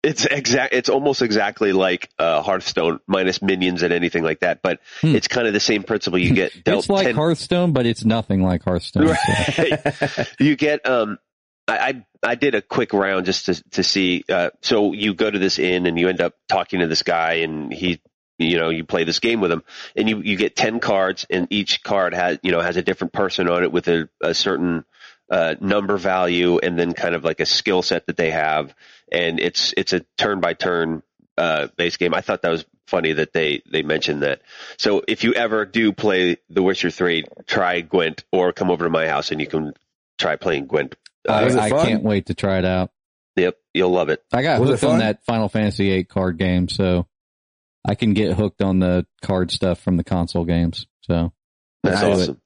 C: it's exact it's almost exactly like uh, Hearthstone minus minions and anything like that, but
B: Hmm.
C: it's kind of the same principle. You get dealt
B: It's like
C: 10
B: Hearthstone, but it's nothing like Hearthstone. so.
C: You get um I, I did a quick round just to to see uh so you go to this inn and you end up talking to this guy and he you know you play this game with him and you you get 10 cards and each card has you know has a different person on it with a, a certain uh number value and then kind of like a skill set that they have and it's it's a turn by turn uh base game. I thought that was funny that they they mentioned that. So if you ever do play The Witcher 3, try Gwent or come over to my house and you can try playing Gwent.
B: I, I can't wait to try it out.
C: Yep, you'll love it.
B: I got
A: Was it
B: hooked on that Final Fantasy VIII card game, so I can get hooked on the card stuff from the console games. So
C: That's awesome.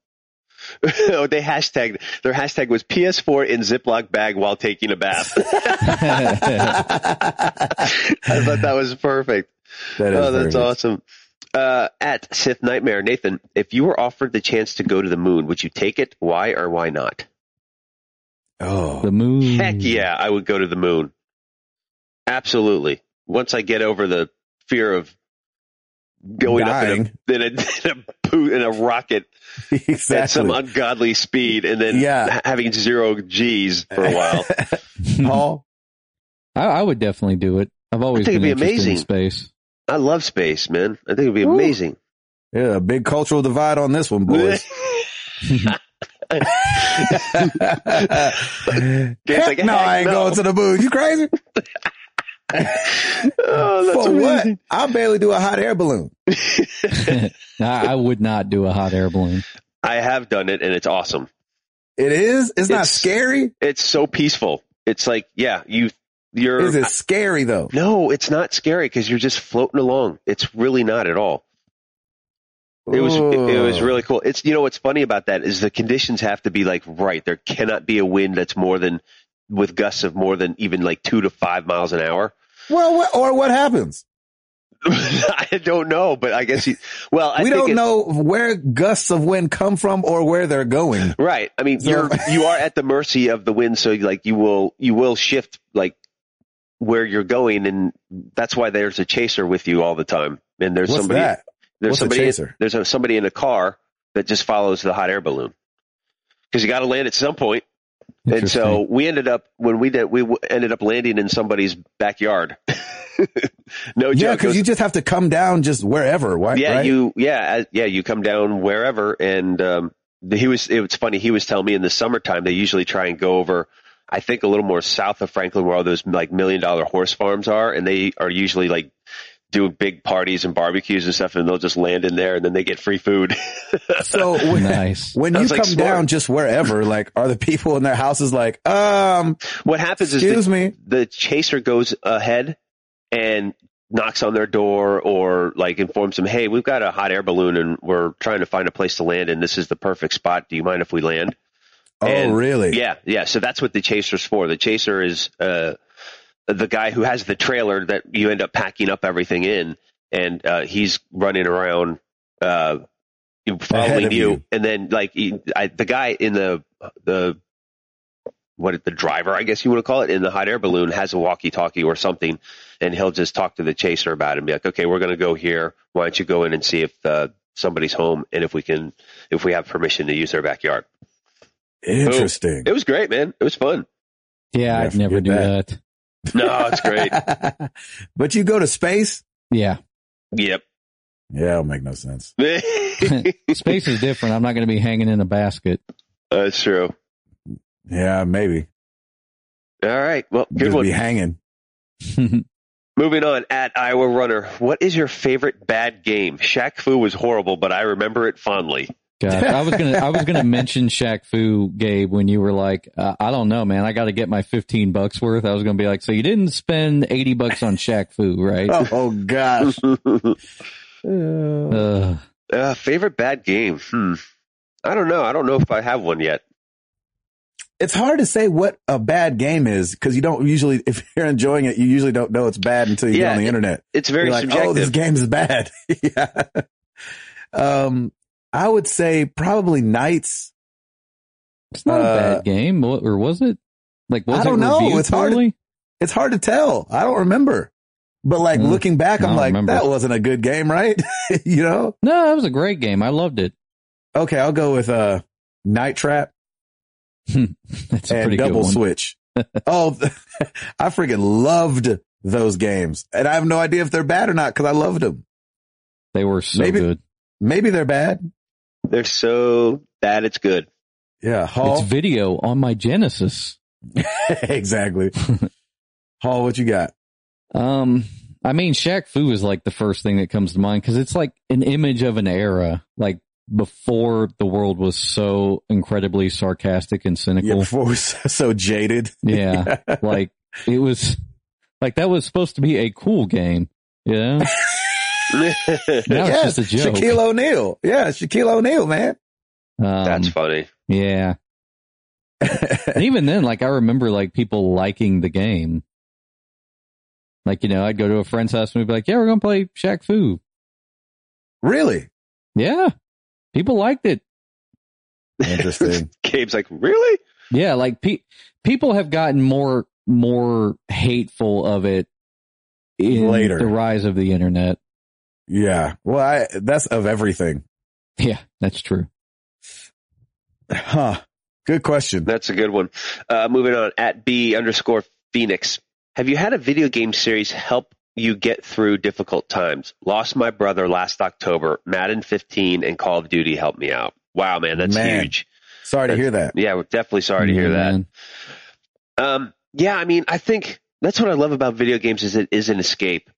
C: oh, they hashtagged their hashtag was PS4 in Ziploc bag while taking a bath. I thought that was perfect.
A: That is
C: oh, that's
A: very
C: awesome. Uh, at Sith Nightmare, Nathan, if you were offered the chance to go to the moon, would you take it? Why or why not?
A: Oh,
B: the moon.
C: Heck yeah, I would go to the moon. Absolutely. Once I get over the fear of going
A: Dying.
C: up in a, in a, in a, boot- in a rocket
A: exactly.
C: at some ungodly speed and then
A: Yeah.
C: having zero G's for a while.
A: Paul,
B: I, I would definitely do it. I've always
C: think
B: been
C: it'd be
B: interested in
C: amazing.
B: space.
C: I love space, man. I think it'd be
A: Woo.
C: amazing.
A: yeah, a big cultural divide on this one, boys.
C: Gabe's
A: Heck
C: like,
A: no,
C: heck
A: I ain't
C: no.
A: going to the moon. You crazy?
C: oh, that's
A: For what? I barely do a hot air balloon.
B: I, I would not do a hot air balloon.
C: I have done it and it's awesome.
A: It is. It's not scary.
C: It's so peaceful. It's like, yeah, you, you're,
A: Is it scary though?
C: no, it's not scary because you're just floating along. It's really not at all. It was, it, it was really cool. It's, you know, what's funny about that is the conditions have to be like right. There cannot be a wind that's more than, with gusts of more than even like two to five miles an hour.
A: well. What, or what happens?
C: I don't know, but I guess you, well, I
A: we don't know where gusts of wind come from or where they're going.
C: Right. I mean,
A: So-
C: you're you are at the mercy of the wind, so like you will you will shift like where you're going, and that's why there's a chaser with you all the time. And there's
A: What's
C: somebody
A: that?
C: There's
A: What's a
C: somebody
A: chaser?
C: there's a, somebody in a car that just follows the hot air balloon because you got to land at some point. And so we ended up when we did we ended up landing in somebody's backyard. no
A: Yeah,
C: joke. It
A: because you just have to come down just wherever. Right?
C: yeah, you yeah yeah you come down wherever, and um, he was it was funny. He was telling me in the summertime they usually try and go over. I think a little more south of Franklin, where all those like million dollar horse farms are, and they are usually like doing big parties and barbecues and stuff, and they'll just land in there, and then they get free food.
A: So when,
B: nice.
A: when you
C: was
A: come
C: like, smart.
A: down just wherever, like, are the people in their houses like, um,
C: what happens is
A: excuse
C: the,
A: me?
C: the chaser goes ahead and knocks on their door or like informs them, "Hey, we've got a hot air balloon, and we're trying to find a place to land, and this is the perfect spot. Do you mind if we land?"
A: Oh,
C: And-
A: really?
C: Yeah, yeah. So that's what the chaser's for. The chaser is uh, the guy who has the trailer that you end up packing up everything in, and uh, he's running around uh, following you.
A: you.
C: And then, like he, I, the guy in the the what the driver, I guess you want to call it, in the hot air balloon has a walkie-talkie or something, and he'll just talk to the chaser about it and be like, "Okay, we're going to go here. Why don't you go in and see if uh, somebody's home and if we can, if we have permission to use their backyard."
A: Interesting.
C: It was great, man. It was fun.
B: Yeah,
A: Yeah,
B: I'd never do
A: that.
B: that.
C: No, it's great.
A: but you go to space?
B: Yeah.
C: Yep.
A: Yeah, it'll make no sense.
B: Space is different. I'm not going to be hanging in a basket.
C: That's true.
A: Yeah, maybe.
C: All right. Well, good
A: Just
C: one.
A: be hanging.
C: Moving on at Iowa Runner. What is your favorite bad game? Shaq Fu was horrible, but I remember it fondly.
B: Gosh, I was gonna, I was gonna mention Shaq Fu, Gabe, when you were like, uh, I don't know, man, I got to get my 15 bucks worth. I was gonna be like, so you didn't spend 80 bucks on Shaq Fu, right?
A: Oh, gosh. Uh,
B: Uh,
C: uh, favorite bad game? Hmm. I don't know. I don't know if I have one yet.
A: it's hard to say what a bad game is because you don't usually, if you're enjoying it, you usually don't know it's bad until you
C: Yeah,
A: get on the
C: it-
A: internet.
C: It's very
A: You're like,
C: subjective.
A: oh, this game is bad. yeah. Um, I would say probably Knights.
B: it's not a
A: Uh,
B: bad game, What- or was it? Like, was
A: I don't
B: it
A: know. It's hard to- It's hard to tell. I don't remember. But like
B: Hmm.
A: looking back, I'm like,
B: remember.
A: that wasn't a good game, right? you know?
B: No, that was a great game. I loved it.
A: Okay, I'll go with uh Night Trap
B: That's a
A: and
B: pretty good
A: Double. Switch. oh, I freaking loved those games. And I have no idea if they're bad or not because I loved them.
B: They were so
A: Maybe-
B: good.
A: Maybe they're bad.
C: They're so bad it's good.
A: Yeah, Hall.
B: It's video on my Genesis.
A: exactly. Hall, what you got?
B: Um, I mean, Shaq Fu is like the first thing that comes to mind because it's like an image of an era, like before the world was so incredibly sarcastic and cynical.
A: Yeah,
B: cynical.
A: before we're so, so jaded.
B: Yeah. like it was like that was supposed to be a cool game. Yeah. Now it's
A: yes,
B: just a joke.
A: Shaquille O'Neal. Yeah, Shaquille O'Neal, man.
B: Um,
C: That's funny.
B: yeah. And even then, like I remember like people liking the game. Like, you know, I'd go to a friend's house and we'd be like, yeah, we're going to play Shaq Fu.
A: really
B: Yeah. People liked it.
A: interesting.
C: Gabe's like, really?
B: Yeah. Like pe- people have gotten more, more hateful of it in
A: Later.
B: the rise of the internet.
A: Yeah. Well, I, that's of everything.
B: Yeah, that's true.
A: Huh. Good question.
C: That's a good one. Uh, moving on at B underscore Phoenix. Have you had a video game series help you get through difficult times? Lost my brother last October. Madden 15 and Call of Duty helped me out. Wow, man, that's
A: Man.
C: huge.
A: Sorry to hear that.
C: Yeah, we're definitely sorry to hear that.
B: Man.
C: Um, yeah, I mean, I think that's what I love about video games is it is an escape.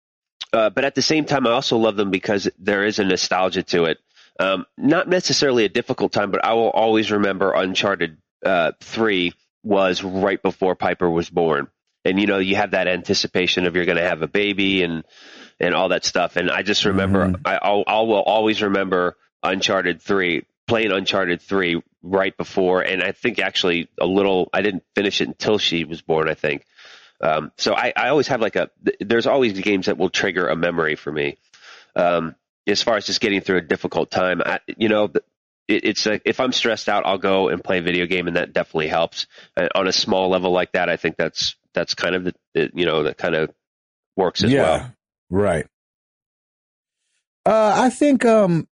C: Uh, but at the same time, I also love them because there is a nostalgia to it. Um, not necessarily a difficult time, but I will always remember Uncharted uh, Three was right before Piper was born, and you know you have that anticipation of you're going to have a baby and and all that stuff. And I just remember
A: Mhm.
C: I I'll, I will always remember Uncharted Three playing Uncharted Three right before, and I think actually a little I didn't finish it until she was born. I think. Um, so I, I always have like a, there's always games that will trigger a memory for me. Um, as far as just getting through a difficult time, I, you know, it, it's like if I'm stressed out, I'll go and play a video game, and that definitely helps. Uh, on a small level like that, I think that's that's kind of the, the you know that kind of works as
A: yeah.
C: well.
A: Right. Uh, I think, um,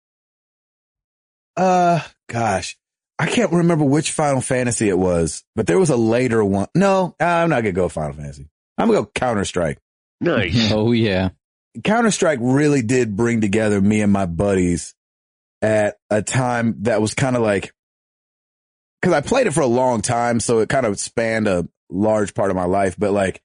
A: uh, gosh, I can't remember which Final Fantasy it was, but there was a later one. No, I'm not gonna go Final Fantasy. I'm gonna go Counter Strike.
C: Nice.
B: Oh yeah.
A: Counter Strike really did bring together me and my buddies at a time that was kind of like, cause I played it for a long time. So it kind of spanned a large part of my life, but like,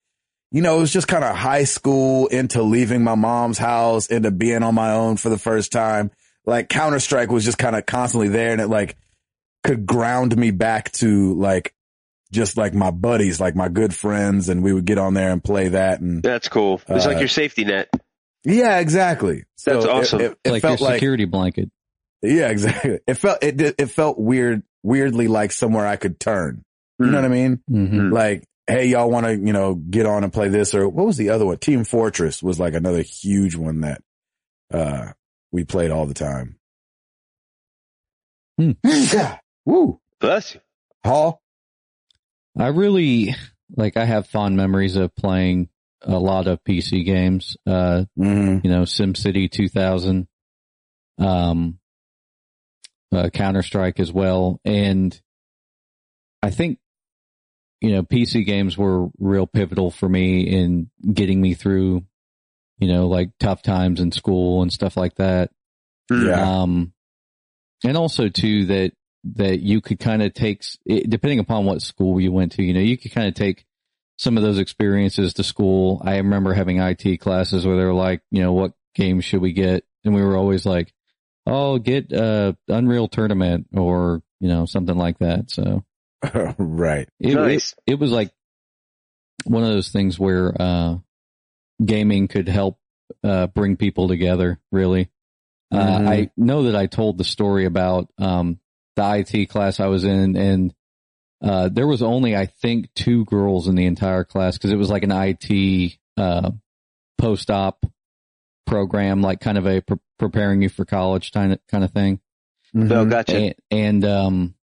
A: you know, it was just kind of high school into leaving my mom's house into being on my own for the first time. Like Counter Strike was just kind of constantly there and it like could ground me back to like, just like my buddies, like my good friends. And we would get on there and play that. And
C: That's cool. It's
A: Uh,
C: like your safety net.
A: yeah, exactly. So
C: That's
A: it-
C: awesome.
A: It, it
B: like your
A: felt like,
B: security blanket.
A: yeah, exactly. It felt, it it felt weird, weirdly like somewhere I could turn. You know what I mean?
B: hmm
A: Like, hey, y'all want to, you know, get on and play this or what was the other one? Team Fortress was like another huge one that, uh, we played all the time.
B: Hmm.
A: God. Woo.
C: Bless you.
A: Paul.
B: I really like. I have fond memories of playing a lot of PC games. Uh,
A: Mm-hmm.
B: you know, SimCity 2000, um, uh, Counter Strike as well, and I think you know PC games were real pivotal for me in getting me through, you know, like tough times in school and stuff like that.
A: Yeah.
B: Um, and also too that that you could kind of take, depending upon what school you went to, you know, you could kind of take some of those experiences to school. I remember having IT classes where they were like, you know, what games should we get? And we were always like, oh, get uh Unreal Tournament or you know something like that. So
A: right.
B: it,
C: Nice.
B: it, it was like one of those things where uh, gaming could help uh, bring people together. Really, uh, I know that I told the story about um, the IT class I was in, and uh, there was only I think two girls in the entire class because it was like an IT uh, post-op program, like kind of a pre- preparing you for college kind of kind of thing
C: No,
A: Mhm.
C: gotcha.
B: and, and um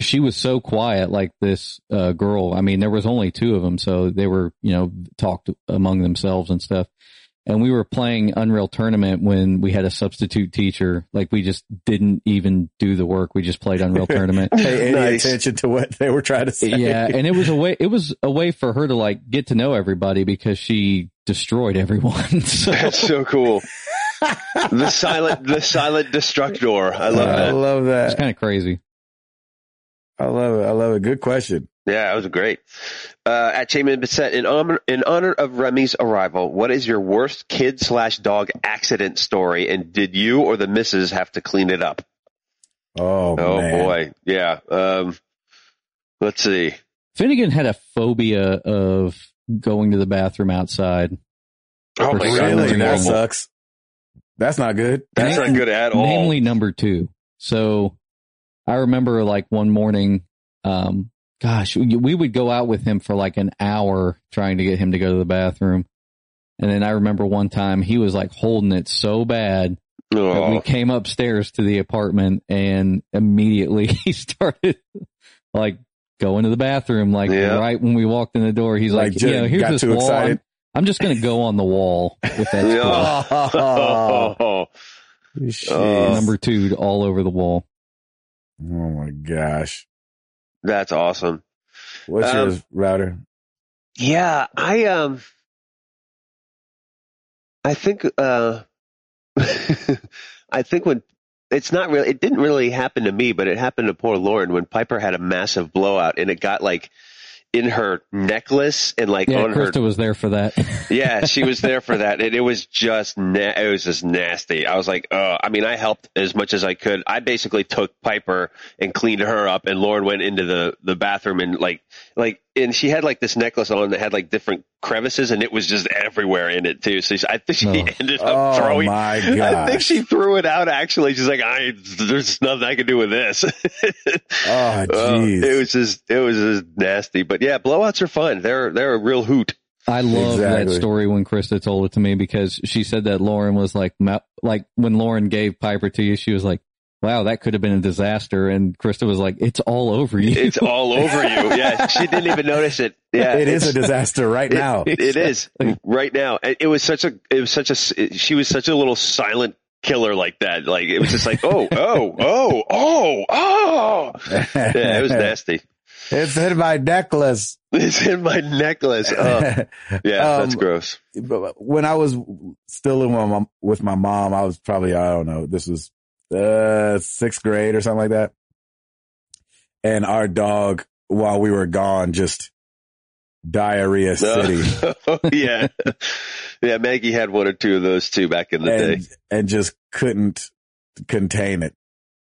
B: she was so quiet like this uh girl i mean there was only two of them so they were you know talked among themselves and stuff and we were playing unreal tournament when we had a substitute teacher like we just didn't even do the work we just played unreal tournament
A: Pay any
C: Nice.
A: attention to what they were trying to say.
B: yeah and it was a way it was a way for her to like get to know everybody because she destroyed everyone so
C: That's so cool. the silent, the silent destructor. I love
A: I
C: that.
A: I
B: love
A: that.
B: it's kind of crazy
A: I love it. I love it. Good question.
C: Yeah, that was great. Uh, at Chaman Bissett, in honor, in honor of Remy's arrival, what is your worst kid slash dog accident story, and did you or the missus have to clean it up?
A: Oh,
C: Oh
A: man.
C: boy, yeah. Um, let's see.
B: finnegan had a phobia of going to the bathroom outside
C: Oh my
B: some
C: god,
A: Really? That sucks. That's not good.
C: That's not good at all.
B: namely number two. So I remember like one morning, um, gosh, we, we would go out with him for like an hour trying to get him to go to the bathroom. And then I remember one time he was like holding it so bad that we
C: Oh,
B: came upstairs to the apartment and immediately he started like going to the bathroom. Like
C: Yeah.
B: right when we walked in the door, he's like,
A: Like, just
B: you know, here's this wall. I'm. I'm just going to go on the wall with that
C: Yeah.
B: squirrel.
A: oh,
C: oh,
B: number two all over the wall.
A: oh my gosh.
C: That's awesome.
A: What's
C: Um,
A: yours, router?
C: Yeah, I um, I think uh, I think when it's not really, it didn't really happen to me, but it happened to poor Lauren when Piper had a massive blowout and it got like in her necklace and like
B: Yeah,
C: on her
B: Krista was there for that.
C: yeah, she was there for that, and it was just na- it was just nasty. I was like, oh, I mean, I helped as much as I could. I basically took Piper and cleaned her up, and Lauren went into the the bathroom and like like and she had like this necklace on that had like different crevices, and it was just everywhere in it too. So she, I think she
B: Oh.
C: ended up
A: Oh
C: throwing.
A: my
C: I think she threw it out. Actually, she's like, I there's nothing I can do with this.
A: Oh,
C: Uh,
A: jeez.
C: it was just it was just nasty. But yeah, blowouts are fun. They're they're a real hoot.
B: I love that story when Krista told it to me because she said that Lauren was like, like when Lauren gave Piper to you, she was like, wow, that could have been a disaster. And Krista was like, it's all over you.
C: It's all over you. Yeah, she didn't even notice it. Yeah,
A: it is a disaster right now.
C: It, it is right now. It it was such a. It was such a. She was such a little silent killer like that. Like it was just like, oh, oh, oh, oh, oh. Yeah, it was nasty.
A: It's in my necklace.
C: It's in my necklace. Oh, yeah, that's
A: Um,
C: gross.
A: But when I was still in my mom, with my mom, I was probably, I don't know, this was, uh, sixth grade or something like that. And our dog, while we were gone, just diarrhea city
C: Oh, yeah, yeah. Maggie had one or two of those too back in the day.
A: and, and just couldn't contain it.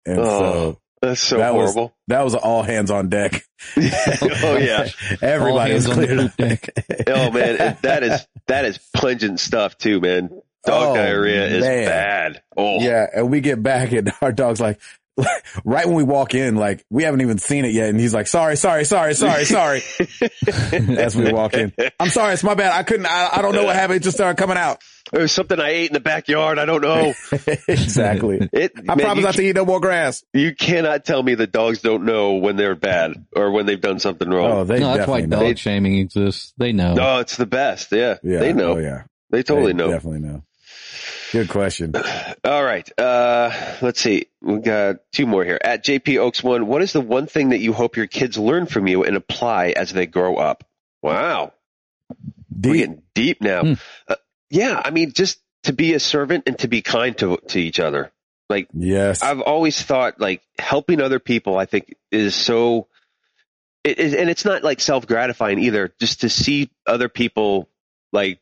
A: And
C: Oh,
A: so
C: That's so
A: that was-
C: horrible.
A: that was all hands on deck.
C: oh yeah.
A: Everybody was
B: hands on the deck.
C: Oh man, that is that is pungent stuff too, man. Dog
A: Oh,
C: diarrhea is
A: man.
C: bad. Oh
A: Yeah, and we get back and our dog's like, right when we walk in, like we haven't even seen it yet, and he's like, "Sorry, sorry, sorry, sorry, sorry." As we walk in, I'm sorry, it's my bad. I couldn't. I, I don't know what happened. It just started coming out.
C: It was something I ate in the backyard. I don't know.
A: exactly.
C: It.
A: I
C: man,
A: promise
C: you,
A: not to eat no more grass.
C: you cannot tell me that dogs don't know when they're bad or when they've done something wrong.
A: Oh,
C: wrong.
A: they
B: no, that's why
A: definitely
B: dog
A: know.
B: shaming exists. They know.
C: Oh, it's the best. Yeah,
A: Yeah,
C: they know.
A: Oh, yeah,
C: They totally
A: They
C: know.
A: Definitely know. Good question.
C: All right. Uh, let's see. We got two more here. At JP Oaks one, what is the one thing that you hope your kids learn from you and apply as they grow up? Wow. We're
A: Deep.
C: getting deep now.
B: Hmm.
C: Uh, yeah. I mean, just to be a servant and to be kind to, to each other. Like
A: Yes.
C: I've always thought like helping other people, I think is so, it is, and it's not like self gratifying either, just to see other people like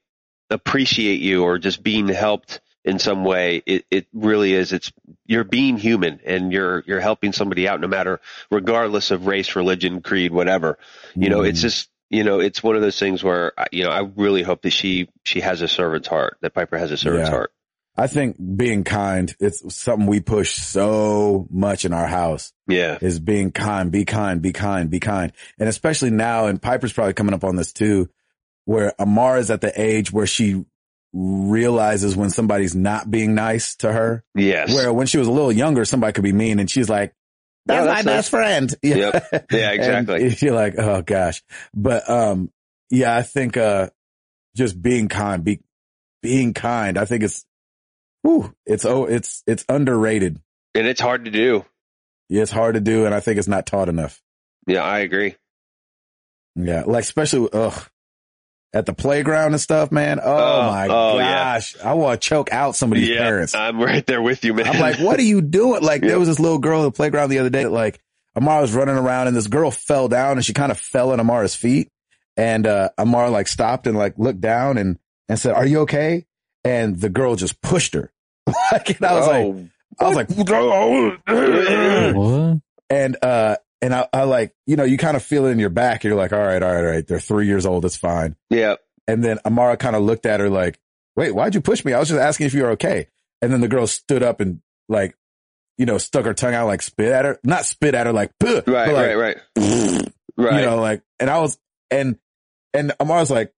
C: appreciate you or just being helped in some way. It, it really is. It's, you're being human and you're, you're helping somebody out no matter, regardless of race, religion, creed, whatever. You know, it's
A: Mm.
C: just, you know, it's one of those things where, you know, I really hope that she, she has a servant's heart, that Piper has a servant's
A: Yeah.
C: heart.
A: I think being kind, it's something we push so much in our house.
C: Yeah.
A: is being kind, be kind, be kind, be kind. And especially now, and Piper's probably coming up on this too, where Amara's at the age where she realizes when somebody's not being nice to her.
C: Yes.
A: Where when she was a little younger, somebody could be mean and she's like, that's,
C: Yeah,
A: my
C: that's
A: best friend.
C: Yep. Yeah, exactly.
A: You're like, oh gosh. But, um, yeah, I think, uh, just being kind, be, being kind. I think it's, whew, it's, oh, it's, it's underrated.
C: and it's hard to do.
A: Yeah, It's hard to do. And I think it's not taught enough.
C: Yeah, I agree.
A: Yeah, like especially ugh at the playground and stuff, man. Oh,
C: Oh,
A: my
C: oh, yeah.
A: gosh, I want to choke out some of these
C: yeah,
A: parents.
C: I'm right there with you, man.
A: I'm like, what are you doing? Like,
C: Yeah.
A: there was this little girl at the playground the other day. Like, Amara was running around, and this girl fell down, and she kind of fell at Amara's feet. And uh Amara like stopped and like looked down and and said, "Are you okay?" And the girl just pushed her. like, and I was like,
C: Oh,
A: I was like,
B: What?
A: and uh and I, I like, you know, you kind of feel it in your back. You're like, all right, all right, all right. They're three years old. It's fine.
C: yeah,
A: And then Amara kind of looked at her like, wait, why'd you push me? I was just asking if you were okay. And then the girl stood up and like you know, stuck her tongue out like spit at her, not spit at her like,
C: Right,
A: like,
C: right, right, right.
A: you know, like, and I was, and, and Amar was like,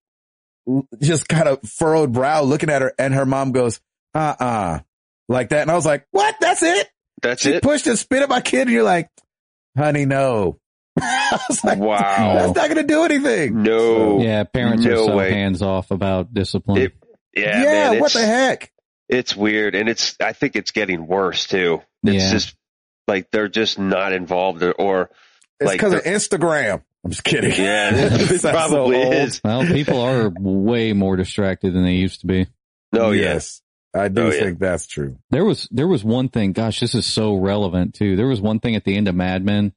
A: just kind of furrowed brow looking at her and her mom goes, uh uh like that. And I was like, what? That's it?
C: That's
A: She
C: it.
A: pushed and spit at my kid and you're like, honey, no. I was like,
C: Wow.
A: that's not going to do anything.
C: No.
B: Yeah, parents are so
C: way.
B: hands off about discipline.
C: It- Yeah,
A: Yeah.
C: man.
A: what the heck?
C: It's weird, and it's. I think it's getting worse too. It's
B: Yeah.
C: just like they're just not involved, or, or
A: It's
C: Like
A: because of Instagram. I'm just kidding.
C: yeah,
A: It
C: it
A: sounds so
C: probably is.
B: well, people are way more distracted than they used to be.
C: Oh, no, yes.
A: Yes. I do
C: Oh, yeah.
A: think that's true.
B: There was there was one thing. Gosh, this is so relevant too. There was one thing at the end of Mad Men.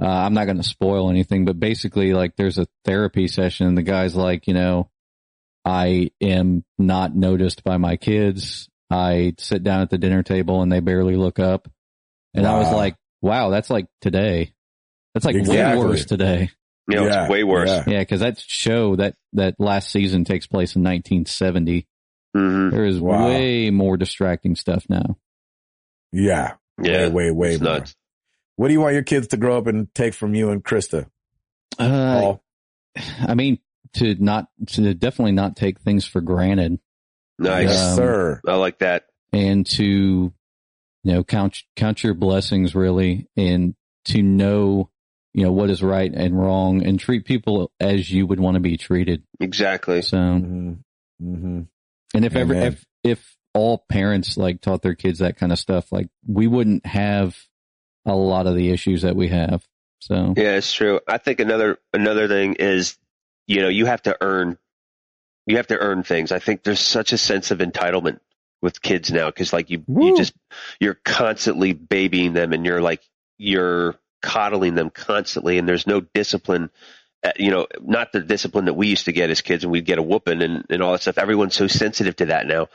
B: Uh, I'm not going to spoil anything, but basically, like, there's a therapy session. And the guy's like, you know, I am not noticed by my kids. I sit down at the dinner table and they barely look up. And I was like, wow, that's like today. That's like
A: Exactly.
B: way worse today.
C: You know,
A: Yeah,
C: it's way worse.
A: yeah.
B: Yeah, because that show that that last season takes place in 1970.
C: Hmm
B: There is
A: Wow.
B: way more distracting stuff now.
A: Yeah.
C: Yeah,
A: Way, way, way
C: it's
A: more.
C: nuts.
A: What do you want your kids to grow up and take from you and Krista?
B: Uh,
A: Paul?
B: I mean, to not to definitely not take things for granted,
C: Nice.
A: Yes,
B: Um,
A: sir.
C: I like that.
B: and to you know count count your blessings really, and to know you know what is right and wrong, and treat people as you would want to be treated.
C: Exactly.
B: So,
A: hmm hmm
B: and if ever if if all parents like taught their kids that kind of stuff, like we wouldn't have a lot of the issues that we have. So,
C: Yeah, it's true. I think another another thing is, you know, you have to earn, you have to earn things. I think there's such a sense of entitlement with kids now because, like, you
A: Woo.
C: you just you're constantly babying them and you're like you're coddling them constantly, and there's no discipline. Uh, You know, not the discipline that we used to get as kids, and we'd get a whooping and and all that stuff. Everyone's so sensitive to that now.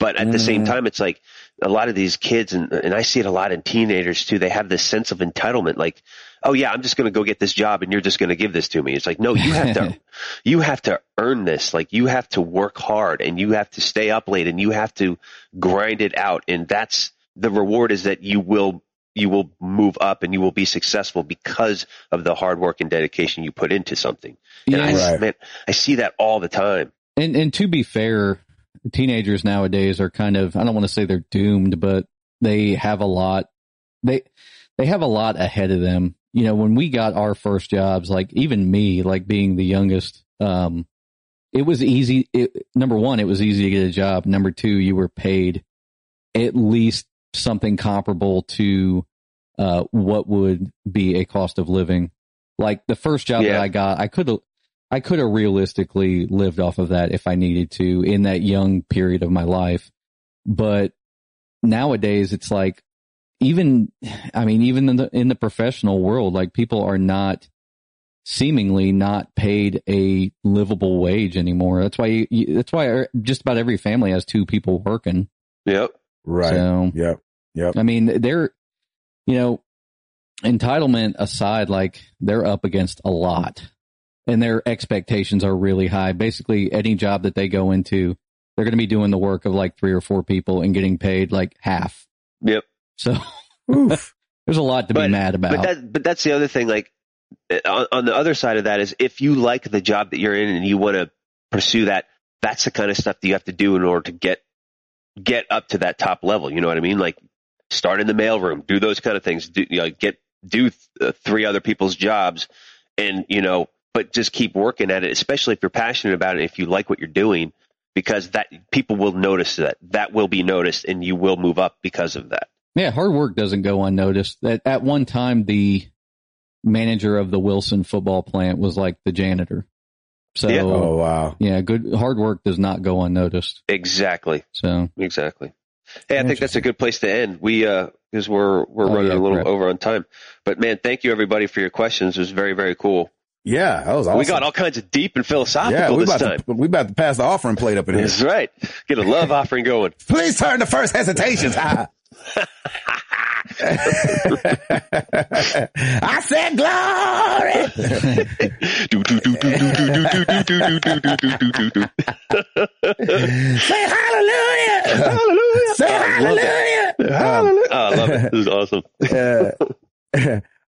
C: But at the same
A: Mhm.
C: time, it's like a lot of these kids, and and I see it a lot in teenagers too. They have this sense of entitlement, like, oh yeah, I'm just going to go get this job, and you're just going to give this to me. It's like, no, you have to, you have to earn this. Like, you have to work hard, and you have to stay up late, and you have to grind it out, and that's the reward is that you will you will move up and you will be successful because of the hard work and dedication you put into something. And I,
A: Right.
C: man, I see that all the time.
B: And and to be fair, teenagers nowadays are kind of I don't want to say they're doomed, but they have a lot they they have a lot ahead of them. You know, when we got our first jobs, like even me, like being the youngest, um it was easy it, number 1, it was easy to get a job. Number 2, you were paid at least something comparable to uh what would be a cost of living. Like the first job
C: Yeah.
B: that I got, I could have I could have realistically lived off of that if I needed to in that young period of my life. But nowadays it's like even I mean even in the in the professional world like people are not seemingly not paid a livable wage anymore. That's why you, you, that's why er, just about every family has two people working.
C: Yep.
A: Right.
B: So
A: Yep. Yep.
B: I mean, they're, you know, entitlement aside, like they're up against a lot and their expectations are really high. Basically, any job that they go into, they're going to be doing the work of like three or four people and getting paid like half.
C: Yep.
B: So there's a lot to
C: But-
B: be mad about.
C: But that, but that's the other thing. Like uh, on, on the other side of that is if you like the job that you're in and you want to pursue that, that's the kind of stuff that you have to do in order to get get up to that top level. You know what I mean? Like start in the mailroom, do those kind of things. Do you know, get do uh, three other people's jobs, and you know, but just keep working at it. Especially if you're passionate about it, if you like what you're doing, because that people will notice that. That will be noticed, and you will move up because of that.
B: yeah, hard work doesn't go unnoticed. That at one time the manager of the Wilson football plant was like the janitor. So
C: Yeah.
A: Oh wow.
B: yeah, good hard work does not go unnoticed.
C: Exactly.
B: So
C: Exactly. Hey, I think that's a good place to end. We uh because we're we're
B: Oh,
C: running
B: yeah,
C: a little
B: crap.
C: over on time. But man, thank you everybody for your questions. It was very very cool.
A: Yeah, that was awesome.
C: We got all kinds of deep and philosophical
A: yeah, we
C: this
A: about
C: time.
A: to we about to pass the offering plate up in here.
C: That's right. Get a love offering going.
A: Please turn to first hesitations. Ah. I said glory.
C: Do, do, do, do, do, do, do, do, do, do, do, do, do, do, do.
A: Say hallelujah.
C: Hallelujah.
A: Say hallelujah.
C: it.
A: Um,
C: Hallelujah. Oh, I love it. This is awesome.
A: Uh,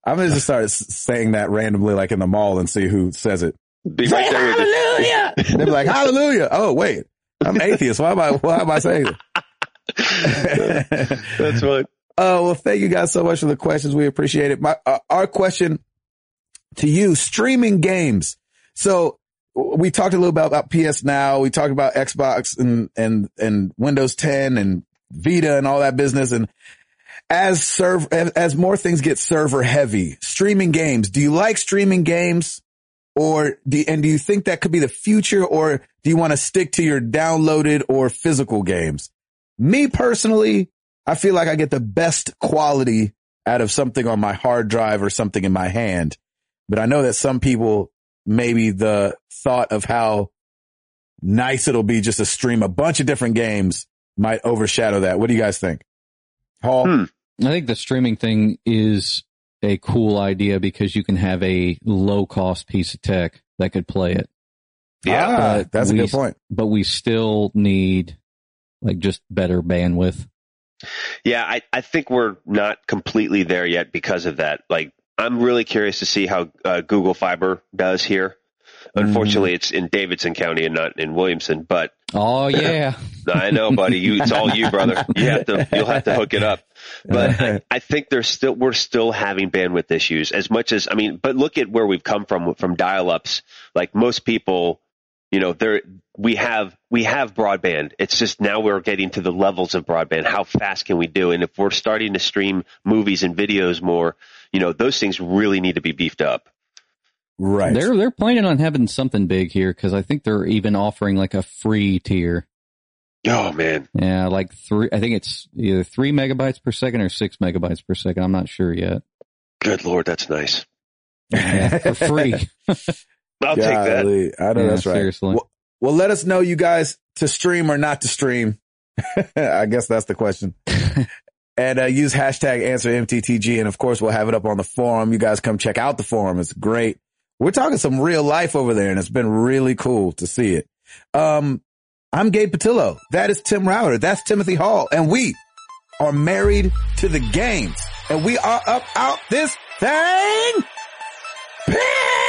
A: I'm gonna just start saying that randomly, like in the mall, and see who says it.
C: Be
A: Say
C: right there with you.
A: hallelujah. They're like hallelujah. Oh wait, I'm atheist. Why am I? Why am I saying that?
C: That's fine.
A: Oh, well, thank you guys so much for the questions. We appreciate it. My, uh, our question to you, streaming games. So we talked a little about, about PS Now. We talked about Xbox and, and, and Windows 10 and Vita and all that business. And as serve, as, as more things get server heavy, streaming games, do you like streaming games? Or do, and do you think that could be the future or do you want to stick to your downloaded or physical games? Me personally, I feel like I get the best quality out of something on my hard drive or something in my hand. But I know that some people, maybe the thought of how nice it'll be just to stream a bunch of different games might overshadow that. What do you guys think? Hall?
C: Hmm.
B: I think the streaming thing is a cool idea because you can have a low cost piece of tech that could play it,
C: Yeah.
A: Ah,
B: but
A: that's a good point.
B: but we still need like just better bandwidth.
C: Yeah, I, I think we're not completely there yet because of that. Like, I'm really curious to see how uh, Google Fiber does here. Unfortunately, it's in Davidson County and not in Williamson. But
B: Oh yeah.
C: I know, buddy, you it's all you, brother. You have to you'll have to hook it up. But I, I think there's still we're still having bandwidth issues as much as I mean. But look at where we've come from from dial-ups. Like most people, you know, there we have we have broadband. It's just now we're getting to the levels of broadband. How fast can we do? And if we're starting to stream movies and videos more, you know, those things really need to be beefed up.
A: Right.
B: They're they're planning on having something big here because I think they're even offering like a free tier.
C: Oh man,
B: Yeah, like three. I think it's either three megabytes per second or six megabytes per second. I'm not sure yet.
C: good lord, that's nice.
B: Yeah, for free.
C: I'll take that.
A: Golly, I know
B: Yeah,
A: that's right.
B: seriously.
A: Well, well, let us know, you guys, to stream or not to stream. I guess that's the question. and uh, use hashtag answer MTTG. And of course, we'll have it up on the forum. You guys come check out the forum. It's great. We're talking some real life over there and it's been really cool to see it. Um, I'm Gabe Patillo. That is Tim Router. That's Timothy Hall. And we are married to the games and we are up out this thing. Peace!